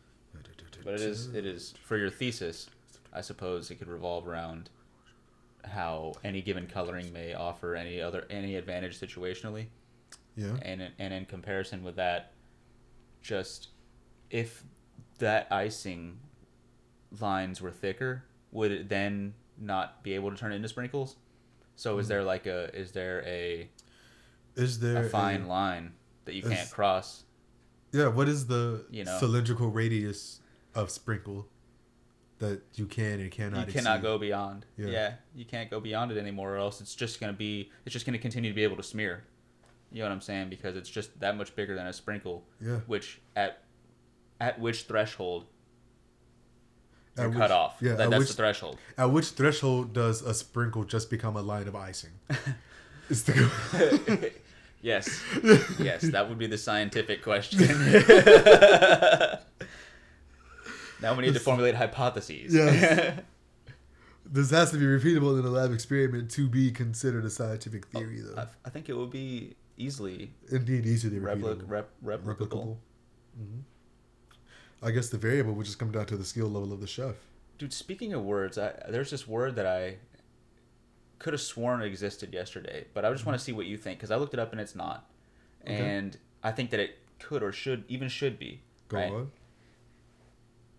But it is. It is for your thesis. I suppose it could revolve around how any given coloring may offer any other any advantage situationally, Yeah. and in- and in comparison with that, just if that icing lines were thicker, would it then not be able to turn it into sprinkles? So is Hmm. there like a is there a Is there a fine line that you can't cross? Yeah. What is the You know. cylindrical radius of sprinkle that you can and cannot? you cannot exceed? go beyond. Yeah. Yeah. you can't go beyond it anymore, or else it's just gonna be it's just gonna continue to be able to smear. You know what I'm saying? Because it's just that much bigger than a sprinkle. Yeah. Which at at which threshold you're At cut which- off? Yeah. That, at that's which the threshold. at which threshold does a sprinkle just become a line of icing? it's the. yes, yes, that would be the scientific question. Now we need to formulate hypotheses. Yes. This has to be repeatable in a lab experiment to be considered a scientific theory, though. I, I think it would be easily Indeed, easily replic- rep- replicable. replicable. hmm I guess the variable would just come down to the skill level of the chef. Dude, speaking of words, I, there's this word that I could have sworn existed yesterday, but I just want to see what you think because I looked it up and it's not, Okay. and I think that it could or should even should be Go right. on.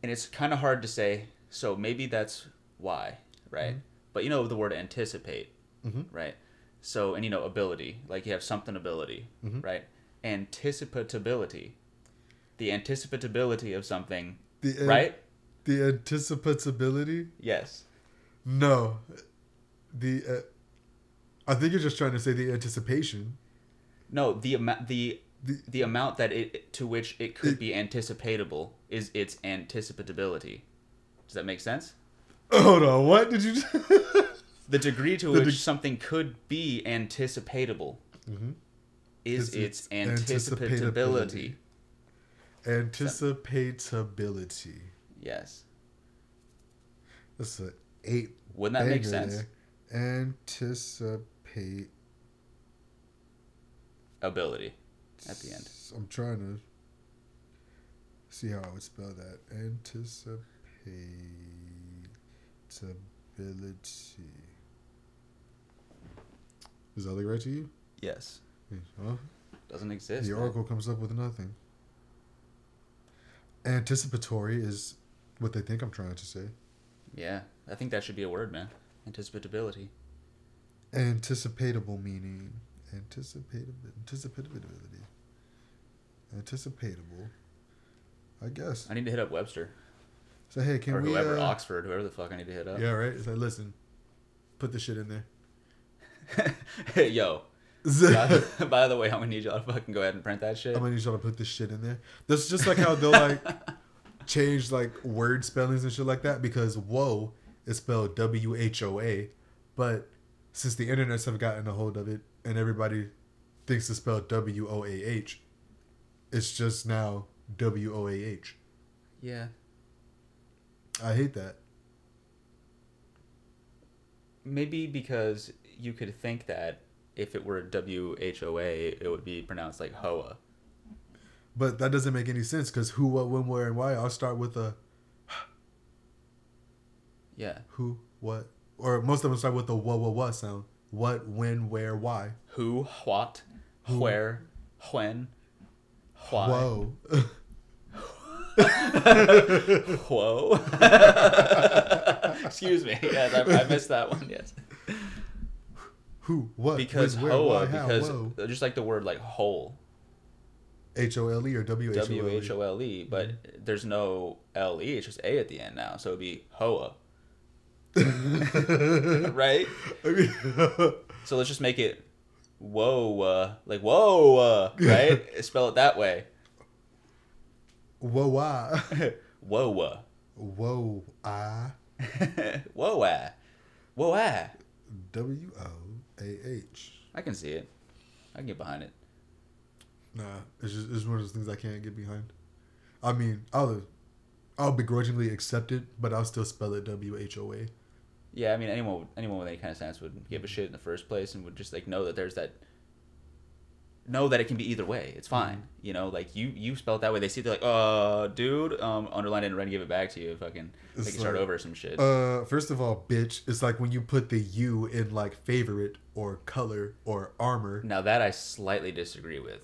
And it's kind of hard to say, so maybe that's why, right? But you know the word anticipate, Mhm. right? So and you know ability, like you have something ability, Mhm. right? Anticipatability, the anticipatability of something, The an- right? The anticipatability? Yes. No. The. Uh, I think you're just trying to say the anticipation. No, the amount the The- the amount that it to which it could It- be anticipatable is its anticipatability. Does that make sense? Hold on. What did you? The degree to The which deg- something could be anticipatable Mhm. is its, anticipatability. Anticipatability. Yes. That's an eight. Wouldn't that make sense? there. Anticipate. Ability at the end. I'm trying to see how I would spell that. Anticipatability. Does that look right to you? Yes. Well, Doesn't exist. the man. oracle comes up with nothing. Anticipatory is what they think I'm trying to say. Yeah. I think that should be a word, man. Anticipatability. Anticipatable meaning. Anticipatable. Anticipatability. Anticipatable. I guess. I need to hit up Webster. So hey, can or we? Or whoever, uh, Oxford, whoever the fuck I need to hit up. Yeah, right. It's like, listen, put the shit in there. hey, yo. by, by the way, I'm gonna need y'all to fucking go ahead and print that shit. I'm gonna need y'all to put this shit in there. That's just like how they'll like change like word spellings and shit like that because whoa is spelled W H O A, but since the internets have gotten a hold of it and everybody thinks it's spelled W O A H, it's just now W O A H. yeah. I hate that. Maybe because you could think that if it were W H O A, it would be pronounced like Hoa. But that doesn't make any sense because who, what, when, where, and why. I'll start with a Yeah. who, what, or most of them start with the what, what, what sound. What, when, where, why. Who, what, where, when, why. Whoa. Whoa. Excuse me. Yes, I, I missed that one. Yes. Who, what, Because when, where, Hoa, why, how, because whoa. Uh, just like the word like whole, H O L E or W H O L E. W H O L E, but mm-hmm. there's no L E, it's just A at the end now, so it'd be Hoa. right? I mean, So let's just make it whoa, uh, like whoa, uh, right? Spell it that way. whoa, ah. Whoa, uh. Whoa, ah. whoa, ah. Whoa, ah. W O A H. I can see it. I can get behind it. Nah, it's just it's one of those things I can't get behind. I mean, I'll I'll begrudgingly accept it, but I'll still spell it W H O A. Yeah, I mean anyone anyone with any kind of sense would give a shit in the first place and would just like know that there's that know that it can be either way. It's fine. Mm-hmm. You know, like you you spell it that way. They see it, they're like, uh, dude, um, underline it and ready to give it back to you. Fucking they can start like, over some shit. Uh, first of all, bitch, it's like when you put the U in like favorite or color or armor. now that I slightly disagree with.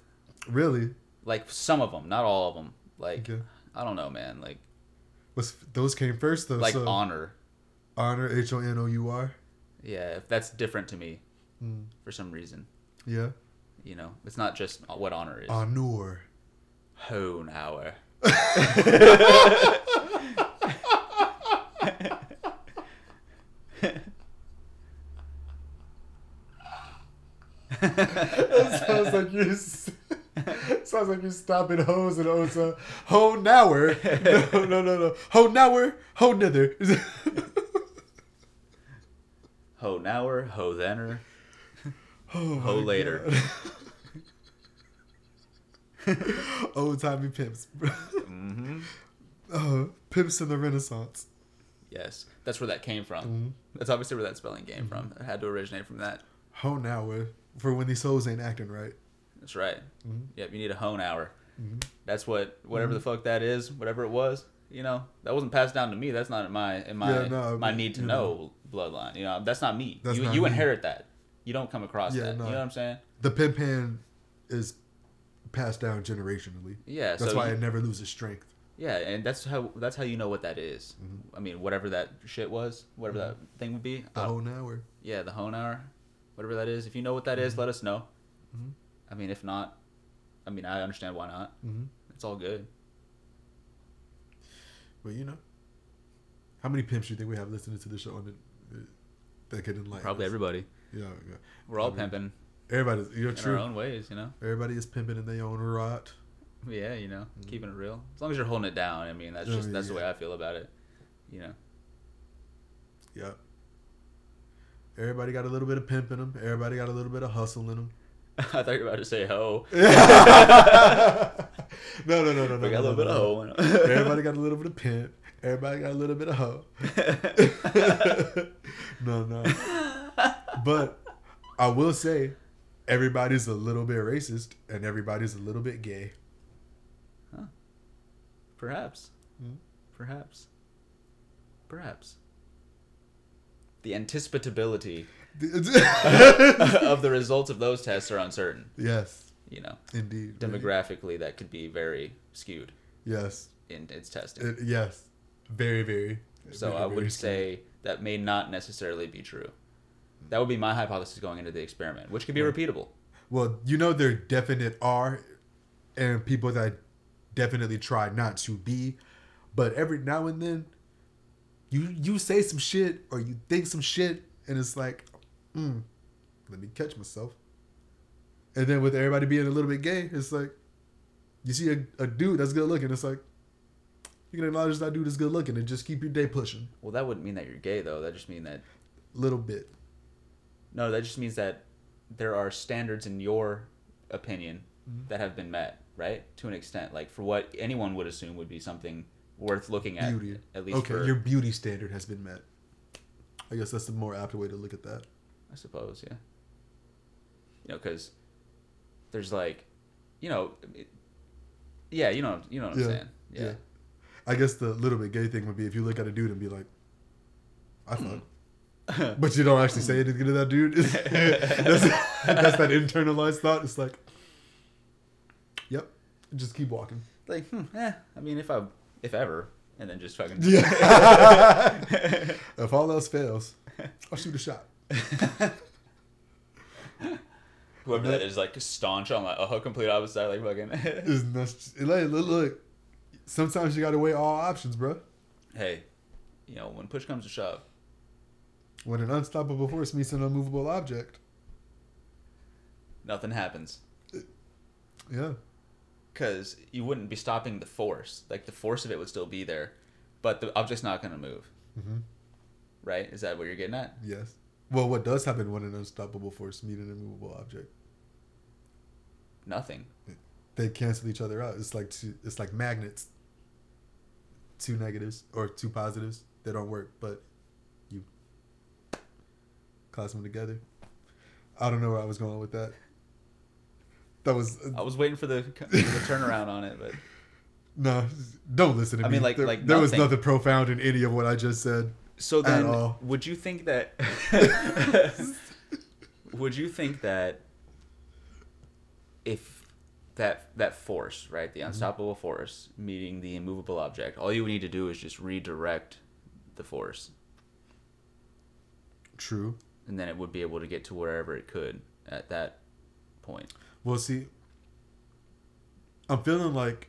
Really? Like some of them, not all of them. Like Okay. I don't know, man. Like What's those came first? Those like uh, honor. Honor H O N O U R. Yeah, if that's different to me Mm. for some reason. Yeah. You know, it's not just what honor is. Honor. Honauer. sounds like you're sounds like you're stopping hoes and Osa. Ho nower. No, no, no, no. Ho nower. Ho nither. Ho nower, ho thenner. Oh Ho later. Old timey pimps. hmm uh, pimps in the Renaissance. Yes, that's where that came from. Mhm. That's obviously where that spelling came from. It had to originate from that. Ho nower. For when these souls ain't acting right. That's right. Mhm. Yep, you need a hone hour. Mhm. That's what whatever the fuck that is, whatever it was. You know, that wasn't passed down to me. That's not in my in my Yeah, no, my need to you know, bloodline. You know, that's not me. That's you not you me. inherit that. You don't come across Yeah, that. no. You know what I'm saying? The pimp hand is passed down generationally. Yeah. That's so why you- it never loses strength. Yeah, and that's how that's how you know what that is. Mm-hmm. I mean, whatever that shit was, whatever that thing would be. The uh, whole hour. yeah, the hone hour, whatever that is. If you know what that is, let us know. Mhm. I mean, if not, I mean, I understand why not. Mm-hmm. It's all good. But you know, how many pimps do you think we have listening to the show and that, that could enlighten? Probably us? everybody. Yeah, yeah. We're all I mean, pimping Everybody's. You're in true. our own ways, you know. Everybody is pimping in their own rot. Yeah, you know, mm-hmm. keeping it real. As long as you're holding it down. I mean, that's Oh, just that's the way I feel about it. You know. Yep. Everybody got a little bit of pimp in them. Everybody got a little bit of hustle in them. I thought you were about to say ho. no, no, no, no, no. We got a no, little bit no, of no. ho. Everybody got a little bit of pimp. Everybody got a little bit of hoe. no, no. But I will say, everybody's a little bit racist and everybody's a little bit gay. Perhaps. Hmm? Perhaps. Perhaps. The anticipatability of the results of those tests are uncertain. yes, You know, indeed. demographically, that could be very skewed Yes. in its testing. It, yes. Very, very. so very, I would say that may not necessarily be true. That would be my hypothesis going into the experiment, which could be repeatable. Well, you know there definite are, and people that definitely try not to be, but every now and then, you you say some shit or you think some shit, and it's like, mm, let me catch myself. And then with everybody being a little bit gay, it's like, you see a, a dude that's good looking, it's like, you can acknowledge that dude is good looking and just keep your day pushing, Well, that wouldn't mean that you're gay, though. That just mean that little bit. no, that just means that there are standards in your opinion Mm-hmm. that have been met, right? To an extent, like for what anyone would assume would be something worth looking at, Beauty. at least okay, for, your beauty standard has been met. I guess that's the more apt way to look at that. I suppose, yeah. You know, because there's like, you know, it, yeah, you know, you know what I'm saying, yeah. yeah. I guess the little bit gay thing would be if you look at a dude and be like, I thought. but you don't actually say anything to that dude. that's, that's that internalized thought. It's like, yep, just keep walking. like, hmm, eh, I mean, if I, if ever, and then just fucking, Yeah. if all else fails, I'll shoot a shot. Whoever that is, like staunch on like a whole complete opposite like fucking. Nuts. Like, look, look, sometimes you got to weigh all options, bro. hey, you know, when push comes to shove, When an unstoppable force meets an unmovable object. nothing happens. Yeah. because you wouldn't be stopping the force. Like the force of it would still be there, but the object's not going to move. hmm Right? Is that what you're getting at? Yes. Well, what does happen when an unstoppable force meet an immovable object? Nothing. They cancel each other out. It's like two. It's like magnets. Two negatives or two positives. They don't work, but you class them together. I don't know where I was going with that. That was uh, I was waiting for the, the turnaround on it, but no. Don't listen to I me. mean, like- there, like there was nothing profound in any of what I just said. So then would you think that would you think that if that that force, right, Mm-hmm. the unstoppable force meeting the immovable object, all you would need to do is just redirect the force True. and then it would be able to get to wherever it could at that point. Well, see, I'm feeling like,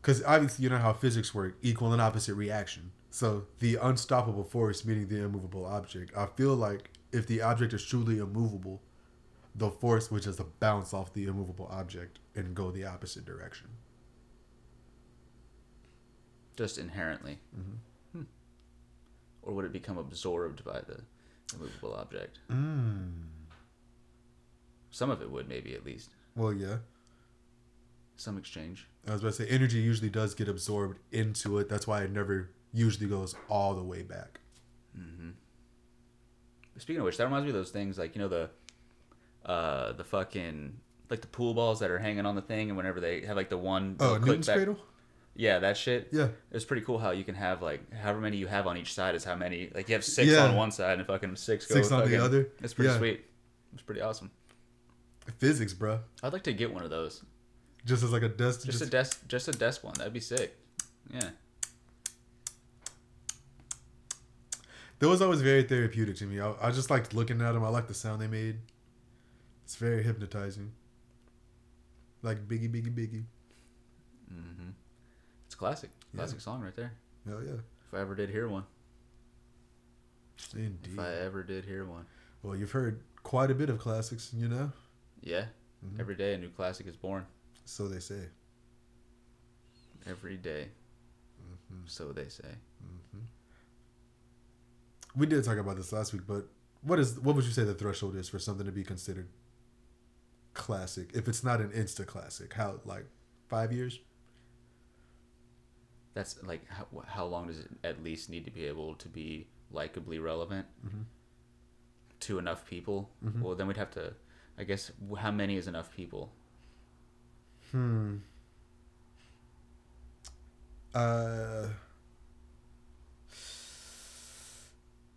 because obviously you know how physics work, equal and opposite reaction. So the unstoppable force meeting the immovable object. I feel like if the object is truly immovable, the force would just bounce off the immovable object and go the opposite direction. Just inherently. Mm-hmm. Hmm. Or would it become absorbed by the immovable object? Mm. Some of it would, maybe at least. Well, yeah. Some exchange. I was about to say energy usually does get absorbed into it. That's why it never usually goes all the way back. Speaking of which, that reminds me of those things like you know the, uh, the fucking like the pool balls that are hanging on the thing, and whenever they have like the one Oh, click Newton's back- cradle. Yeah, that shit. Yeah. It's pretty cool how you can have like however many you have on each side is how many. Like you have six Yeah. on one side and fucking six go Six on the other. It's pretty Yeah. sweet. It's pretty awesome. Physics, bruh. I'd like to get one of those. Just as like a desk. Just, a desk, just a desk one. That'd be sick. Yeah. That was always very therapeutic to me. I, I just liked looking at them. I like the sound they made. It's very hypnotizing. Like Biggie, Biggie, Biggie. Mm-hmm. It's a classic. Yeah. Classic song right there. Hell yeah. If I ever did hear one. Indeed. If I ever did hear one. Well, you've heard quite a bit of classics, you know? Yeah. Mhm. Every day a new classic is born. So they say. Every day. Mm-hmm. So they say. We did talk about this last week, but what is what would you say the threshold is for something to be considered classic? If it's not an insta classic, how like five years? That's like how, how long does it at least need to be able to be likably relevant Mhm. to enough people? Mhm. Well, then we'd have to. I guess how many is enough people? Hmm. Uh.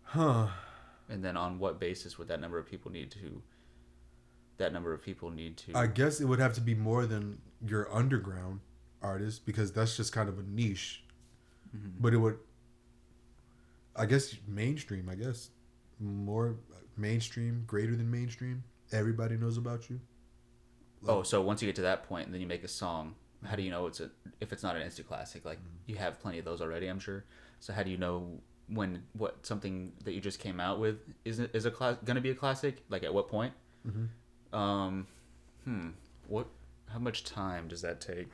Huh. And then on what basis would that number of people need to? That number of people need to. I guess it would have to be more than your underground artist because that's just kind of a niche. Mhm. But it would, I guess, mainstream. I guess more mainstream, greater than mainstream. Everybody knows about you. Oh, so once you get to that point, and then you make a song. How do you know it's a if it's not an instant classic? Like Mm-hmm. you have plenty of those already, I'm sure. So how do you know when what something that you just came out with is is a class gonna be a classic? Like at what point? Mhm. Um, hmm. What? How much time does that take?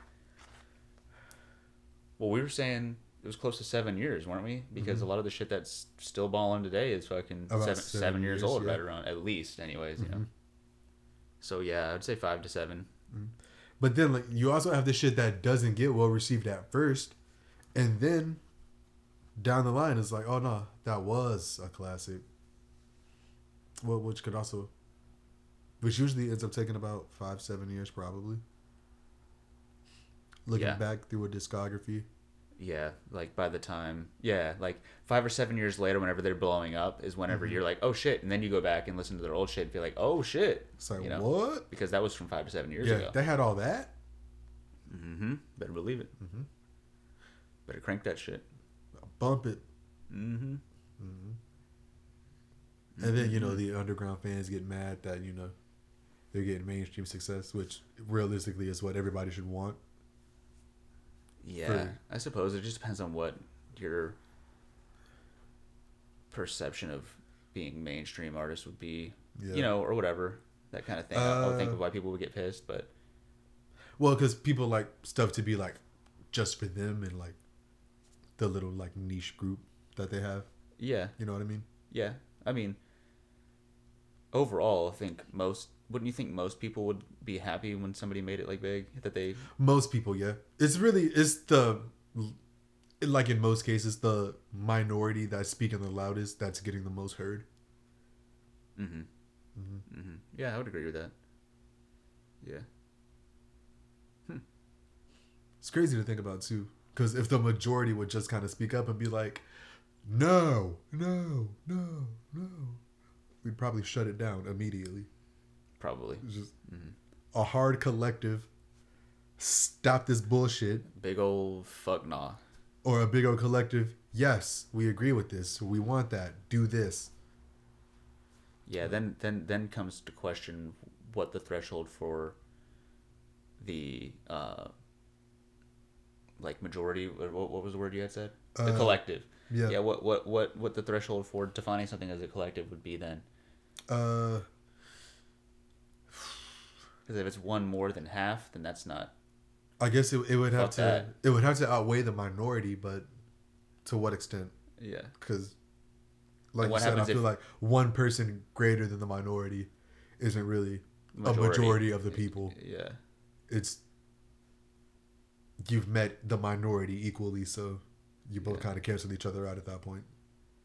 Well, we were saying it was close to seven years, weren't we? Because a lot of the shit that's still balling today is fucking Mm-hmm. Seven, seven seven years, years, old, yeah. right around at least, anyways. You know. Mhm. So yeah, I'd say five to seven. But then, like, you also have the shit that doesn't get well received at first, and then down the line, it's like, oh no, that was a classic. Well, which could also, which usually ends up taking about five, seven years, probably. Looking Yeah. back through a discography, Yeah, like by the time, yeah, like five or seven years later, whenever they're blowing up, is whenever Mm-hmm. you're like, oh shit, and then you go back and listen to their old shit and feel like, oh shit, it's like You know? what? because that was from five to seven years Yeah, ago. they had all that. mm-hmm. Better believe it. Mm Mhm. Better crank that shit. Bump it, Mm-hmm. and then you know the underground fans get mad that you know they're getting mainstream success, which realistically is what everybody should want. Yeah, for- I suppose it just depends on what your perception of being mainstream artist would be, Yeah. you know, or whatever that kind of thing. I don't think Uh, of why people would get pissed, but Well, because people like stuff to be like just for them and like the little like niche group that they have. yeah, You know what I mean? yeah, I mean, overall, I think most. Wouldn't you think most people would be happy when somebody made it like big that they? Most people, yeah. It's really it's the like in most cases the minority that's speaking the loudest that's getting the most heard. Mm-hmm. Mm-hmm. Yeah, I would agree with that. Yeah. It's crazy to think about too, because if the majority would just kind of speak up and be like, "No, no, no, no," we'd probably shut it down immediately. Probably. Just Mm-hmm. a hard collective. Stop this bullshit, Big old fuck nah. or a big old collective. Yes, we agree with this. We want that. Do this. Yeah, then then then comes to question what the threshold for the uh like majority what, what was the word you had said? The Uh, collective. Yeah. Yeah, what what what what the threshold for defining something as a collective would be then? Uh, Because if it's one more than half, then that's not. I guess it, it would have to that. it would have to outweigh the minority, but to what extent? Yeah. Because, like you said, I feel if- like one person greater than the minority isn't really a majority of the people. Yeah. It's you've met the minority equally, so you both Yeah. kind of cancel each other out at that point.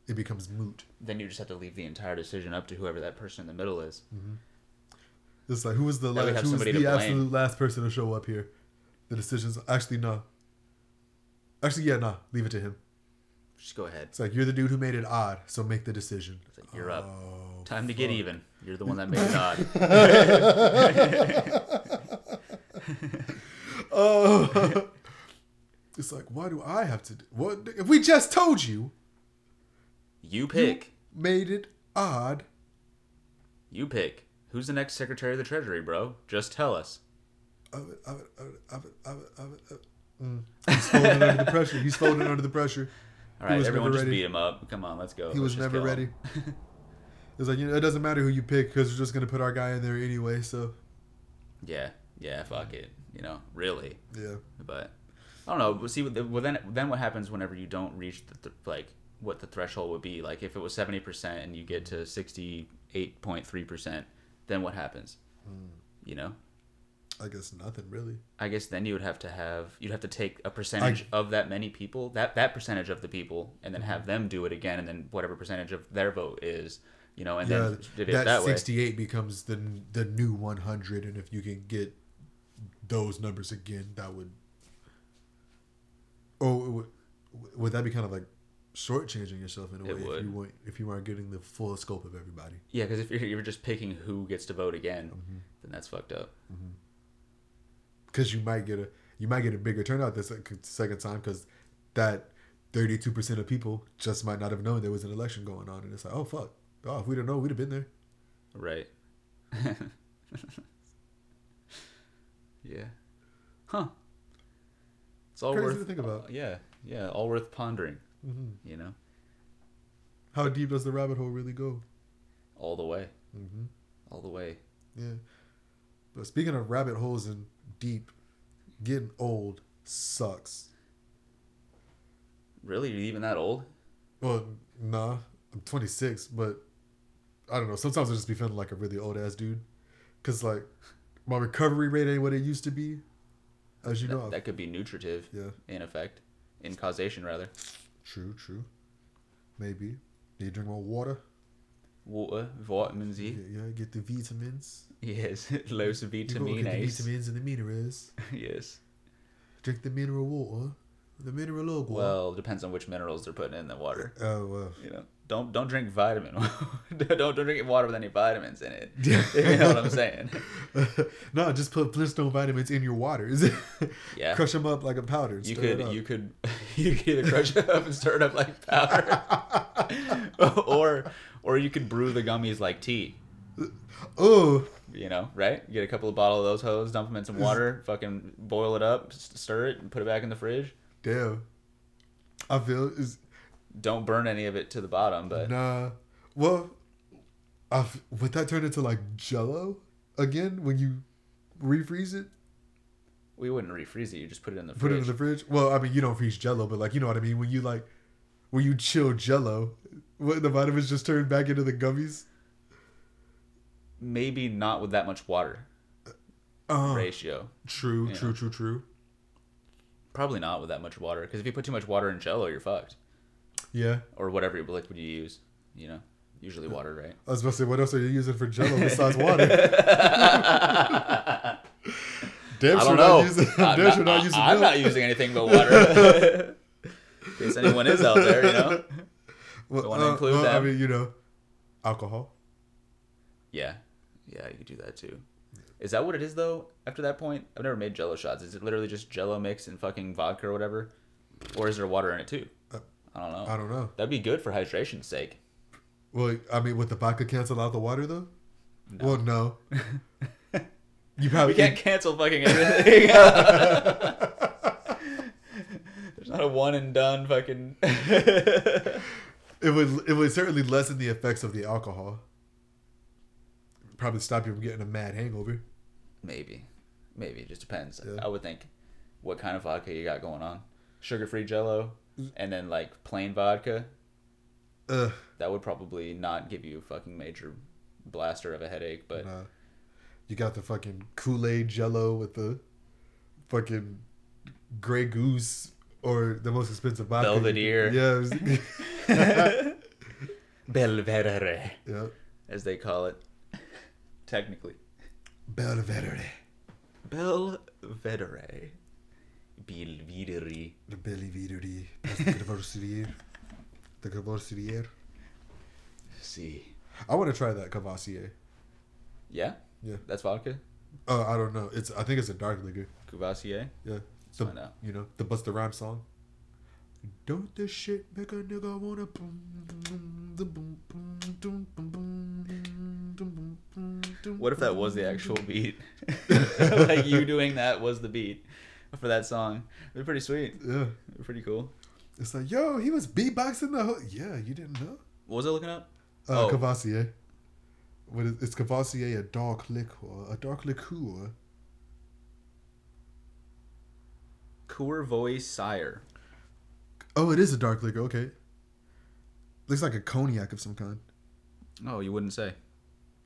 It becomes moot. Then you just have to leave the entire decision up to whoever that person in the middle is. Mm-hmm. It's like who was the last? have Who was the absolute last person to show up here? The decisions. Actually, no. Actually, yeah, no. Leave it to him. Just go ahead. It's like you're the dude who made it odd, so make the decision. It's like, you're up. Oh, Time to get even. You're the one that made it odd. Oh, it's like why do I have to? Do, what if we just told you? You pick. Made it odd. You pick. Who's the next Secretary of the Treasury, bro? Just tell us. Of it, of it, of it, of it, of it, of it. He's folding under the pressure. He's folding under the pressure. All right, everyone just ready. beat him up. Come on, let's go. He Let's was never ready. It's like you know, it doesn't matter who you pick because we're just gonna put our guy in there anyway. So Yeah, yeah, fuck it. You know, really. yeah, But I don't know. But see, well then, then what happens whenever you don't reach the th- like what the threshold would be? Like if it was seventy percent and you get to sixty eight point three percent, then what happens? Hmm. You know, I guess nothing really. I guess then you would have to have you'd have to take a percentage of that many people, that that percentage of the people, and then Mm-hmm. have them do it again, and then whatever percentage of their vote is, you know, and yeah, then that, that 68 becomes the the new 100, and if you can get those numbers again, that would. Oh, would, would that be kind of like shortchanging yourself in a way It if you weren't if you weren't getting the full scope of everybody? Yeah, because if you're, you're just picking who gets to vote again, Mm-hmm. then that's fucked up. Because you might get a you might get a bigger turnout this second time because that 32 percent of people just might not have known there was an election going on, and it's like, oh fuck, oh if we'd have known, we'd have been there. Right. yeah. Huh. It's all Crazy worth to think about. Yeah, yeah, all worth pondering. hmm You know, How deep does the rabbit hole really go? all the way, hmm all the way. Yeah. But speaking of rabbit holes and deep, getting old sucks. Really, you're even that old? Well, nah, I'm 26, but I don't know. Sometimes I just be feeling like a really old ass dude. Cause like my recovery rate ain't what it used to be. As you that, know. that could be nutritive yeah. in effect, in causation rather. True, true. Maybe. Need to drink more water. Water, vitamin Z. Yeah, yeah, get the vitamins. Yes, los You go get the vitamins and the minerals. yes. Drink the mineral water. The mineral logo. Well, depends on which minerals they're putting in the water. Oh, well. You know, don't don't drink vitamin. don't don't drink water with any vitamins in it. you know what I'm saying? no, just put Flintstone vitamins in your waters. Yeah. Crush them up like a powder. You could you could you could either crush it up and stir it up like powder, or or you could brew the gummies like tea. Oh, You know, right? Get a couple of bottles of those hoes, dump them in some water, fucking boil it up, stir it, and put it back in the fridge. damn. I feel is Don't burn any of it to the bottom, but nah. Well, I f- would that turn into like Jello again when you refreeze it? we wouldn't refreeze it. You just put it in the Put fridge. it in the fridge. Well, I mean, you don't freeze Jello, but like you know what I mean when you like when you chill Jello, what the vitamins just turn back into the gummies. Maybe not with that much water Uh, ratio. true, true, true, true. Probably not with that much water, because if you put too much water in Jello, you're fucked. Yeah, Or whatever liquid you use. You know, usually water, right? I was about to say, what else are you using for Jello besides water? Damn I sure don't know. not using. I'm, not, sure not using. I'm not using anything but water. In case anyone is out there, you know. Well, Don't wanna uh, include well, I mean, you know, alcohol. Yeah, yeah, you could do that too. Is that what it is though? After that point, I've never made Jello shots. Is it literally just Jello mix and fucking vodka or whatever, or is there water in it too? I don't know. I don't know. That'd be good for hydration's sake. Well, I mean, would the vodka cancel out the water though? Well, no. you probably We can't cancel fucking everything. There's not a one and done fucking. It would it would certainly lessen the effects of the alcohol. Probably stop you from getting a mad hangover. Maybe, maybe it just depends. Yeah. I would think what kind of vodka you got going on. Sugar-free Jello, and then like plain vodka. Ugh, That would probably not give you a fucking major blaster of a headache, but nah. You got the fucking Kool Aid Jello with the fucking Grey Goose or the most expensive vodka. you Belvedere. can- Yeah, it was- Belvedere, yeah. as they call it, technically. Belvedere. Belvedere. Belvideri. The Belvideri. That's the Courvoisier. the Courvoisier. See. I want to try that Courvoisier. Yeah? Yeah. That's vodka? Uh, I don't know. It's I think it's a dark liquor. Courvoisier? Yeah. The, Find out. You know, the Busta Rhymes song. Don't this shit make a nigga wanna boom boom boom boom boom boom boom What if that was the actual beat? like you doing that was the beat for that song. They're pretty sweet. Yeah. Be pretty cool. It's like, yo, he was beatboxing the whole. Yeah, you didn't know? What was I looking up? Uh, Oh. Courvoisier. What is, it's Courvoisier, a dark liquor. A dark liqueur. sire Oh, it is a dark liquor. Okay. Looks like a cognac of some kind. Oh, you wouldn't say.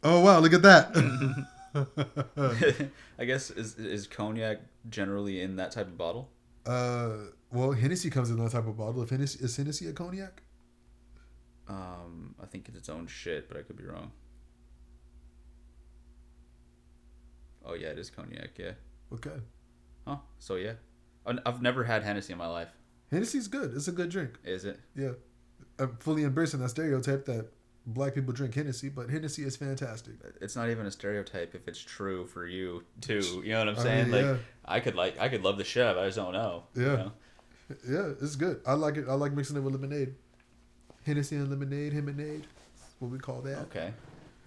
Oh, wow, look at that. I guess is is cognac generally in that type of bottle? uh, well, Hennessy comes in that type of bottle. If Hennessy, is Hennessy a cognac? Um, I think it's its own shit, but I could be wrong. Oh yeah, it is cognac. Yeah. Okay. Huh. So yeah, I've never had Hennessy in my life. Hennessy's good. It's a good drink. Is it? Yeah. I'm fully embracing that stereotype that black people drink Hennessy, but Hennessy is fantastic. It's not even a stereotype if it's true for you too. You know what I'm I saying? mean, like yeah. I could like I could love the shit out. I just don't know. you Yeah. know? Yeah, it's good. I like it. I like mixing it with lemonade. Hennessy and lemonade, lemonade. What we call that. Okay.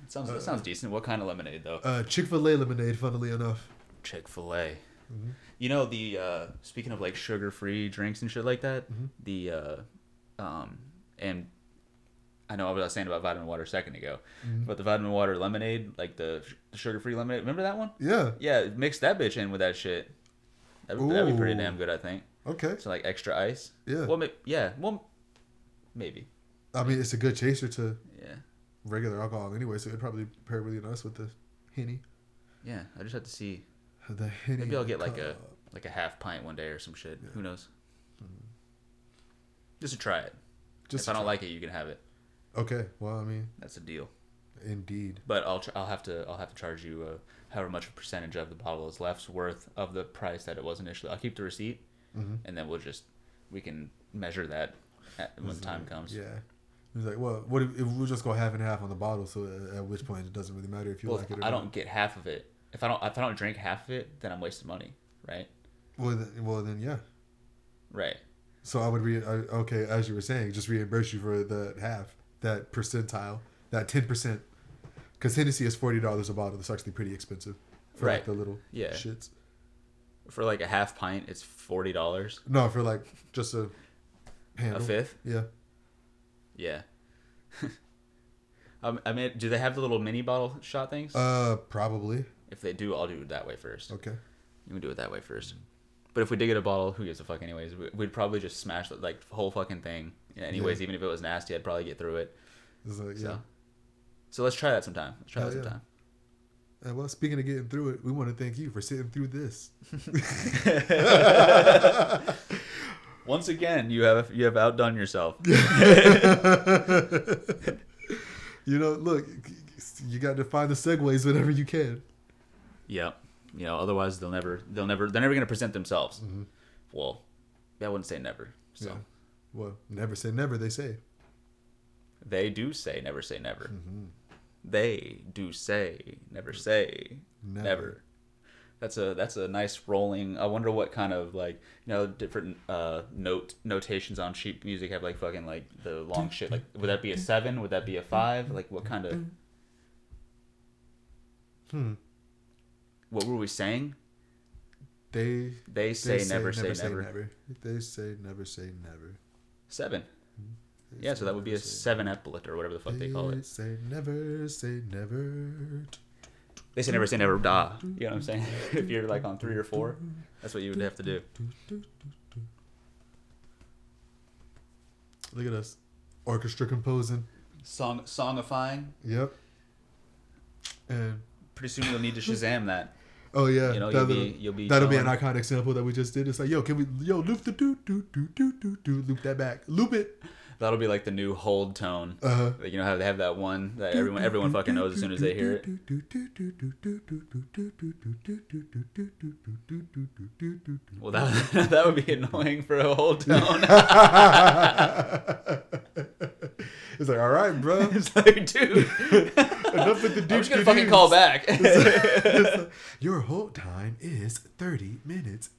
It sounds it sounds decent. What kind of lemonade though? Uh, Chick Fil A lemonade. Funnily enough. Chick Fil A. Mhm. You know the uh, speaking of like sugar free drinks and shit like that. Mhm. The uh, um, and I know I was saying about vitamin water a second ago, Mhm. but the vitamin water lemonade, like the, the sugar free lemonade. Remember that one? Yeah. Yeah, mix that bitch in with that shit. That'd, be- that'd be pretty damn good, I think. Okay. So like extra ice. Yeah. Well, yeah. Well, maybe. I mean, it's a good chaser to Yeah. regular alcohol anyway, so it'd probably pair really nice with the henny. Yeah. I just have to see The henny. Maybe I'll get like a like a half pint one day or some shit. Yeah. Who knows? Just to try it. Just if I don't like it, you can have it. Okay. Well, I mean, That's a deal. indeed. But I'll I'll have to I'll have to charge you uh, however much percentage of the bottle is left's worth of the price that it was initially. I'll keep the receipt, Mhm. and then we'll just we can measure that at, when time like, comes. Yeah. He's like, well, what if, if we'll just go half and half on the bottle? So at, at which point it doesn't really matter if you Well, like if it. Or I not. don't get half of it. If I don't if I don't drink half of it, then I'm wasting money, right? Well, then, well, then yeah. Right. So I would re. I, okay, as you were saying, just reimburse you for the half, that percentile, that ten percent. Because Hennessy is forty dollars a bottle. It's actually pretty expensive for like the little Yeah. shits. For like a half pint, it's forty dollars. No, for like just a A fifth. Yeah. Yeah. um, I mean, do they have the little mini bottle shot things? Uh, probably. if they do, I'll do it that way first. Okay. You can do it that way first. But if we did get a bottle, who gives a fuck anyways? We- We'd probably just smash the, like the whole fucking thing Yeah, anyways, even if it was nasty, I'd probably get through it. Like, So, yeah. so let's try that sometime. Let's try that yeah. sometime. And well, speaking of getting through it, we want to thank you for sitting through this. Once again, you have you have outdone yourself. you know, look, you got to find the segues whenever you can. Yep. You know, otherwise they'll never they'll never they're never gonna present themselves. Well, I wouldn't say never. So Mm-hmm. Yeah. Well, never say never, they say. they do say never say never. Mm-hmm. They do say never say Never. never. That's a that's a nice rolling. I wonder what kind of like you know different uh note notations on sheet music have like fucking like the long shit. Like would that be a seven? Would that be a five? Like what kind of Hmm. what were we saying? They, They say, they never, say, never. They say never say never. Seven. They Yeah, so that would be a seven epaulet or whatever the fuck they call it. say never say never. They say never say never da. You know what I'm saying? if you're like on three or four, that's what you would have to do. Look at us. Orchestra composing. Song songifying. Yep. And Pretty soon you'll need to Shazam that. Oh yeah, You know, that you'll be- you'll be that'll be an iconic sample that we just did. It's like, yo, can we yo loop the do do do do do do loop that back, loop it. That'll be like the new hold tone. Uh huh. Like, you know how they have that one that everyone everyone fucking knows as soon as they hear it. Well, that that would be annoying for a hold tone. it's like, all right, bro. it's like, dude, Enough with the I'm just gonna fucking call back. It's like, Your hold time is 30 minutes.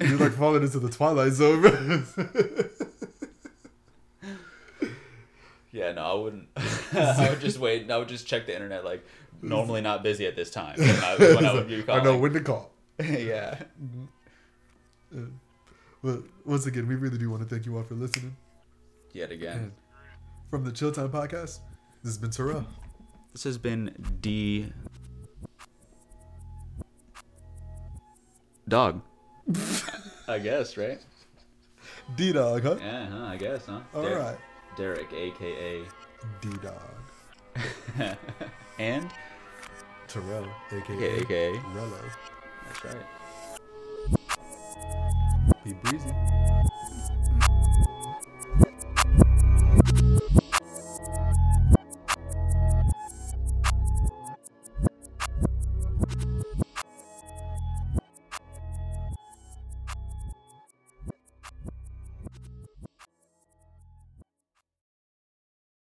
You're like falling into the twilight zone. bro. Yeah, no, I wouldn't. I would just wait. I would just check the internet. Like, normally not busy at this time. When I, when I would be I know when to call. yeah. Uh, but once again, we really do want to thank you all for listening. Yet again. And from the Chill Time Podcast, this has been Terrell. This has been D. Dog. I guess, right? D Dog, huh? Yeah, huh, I guess, huh? All Der- right. Derek, aka. D Dog. and? Terrell, aka aka. Rello. That's right. Be breezy.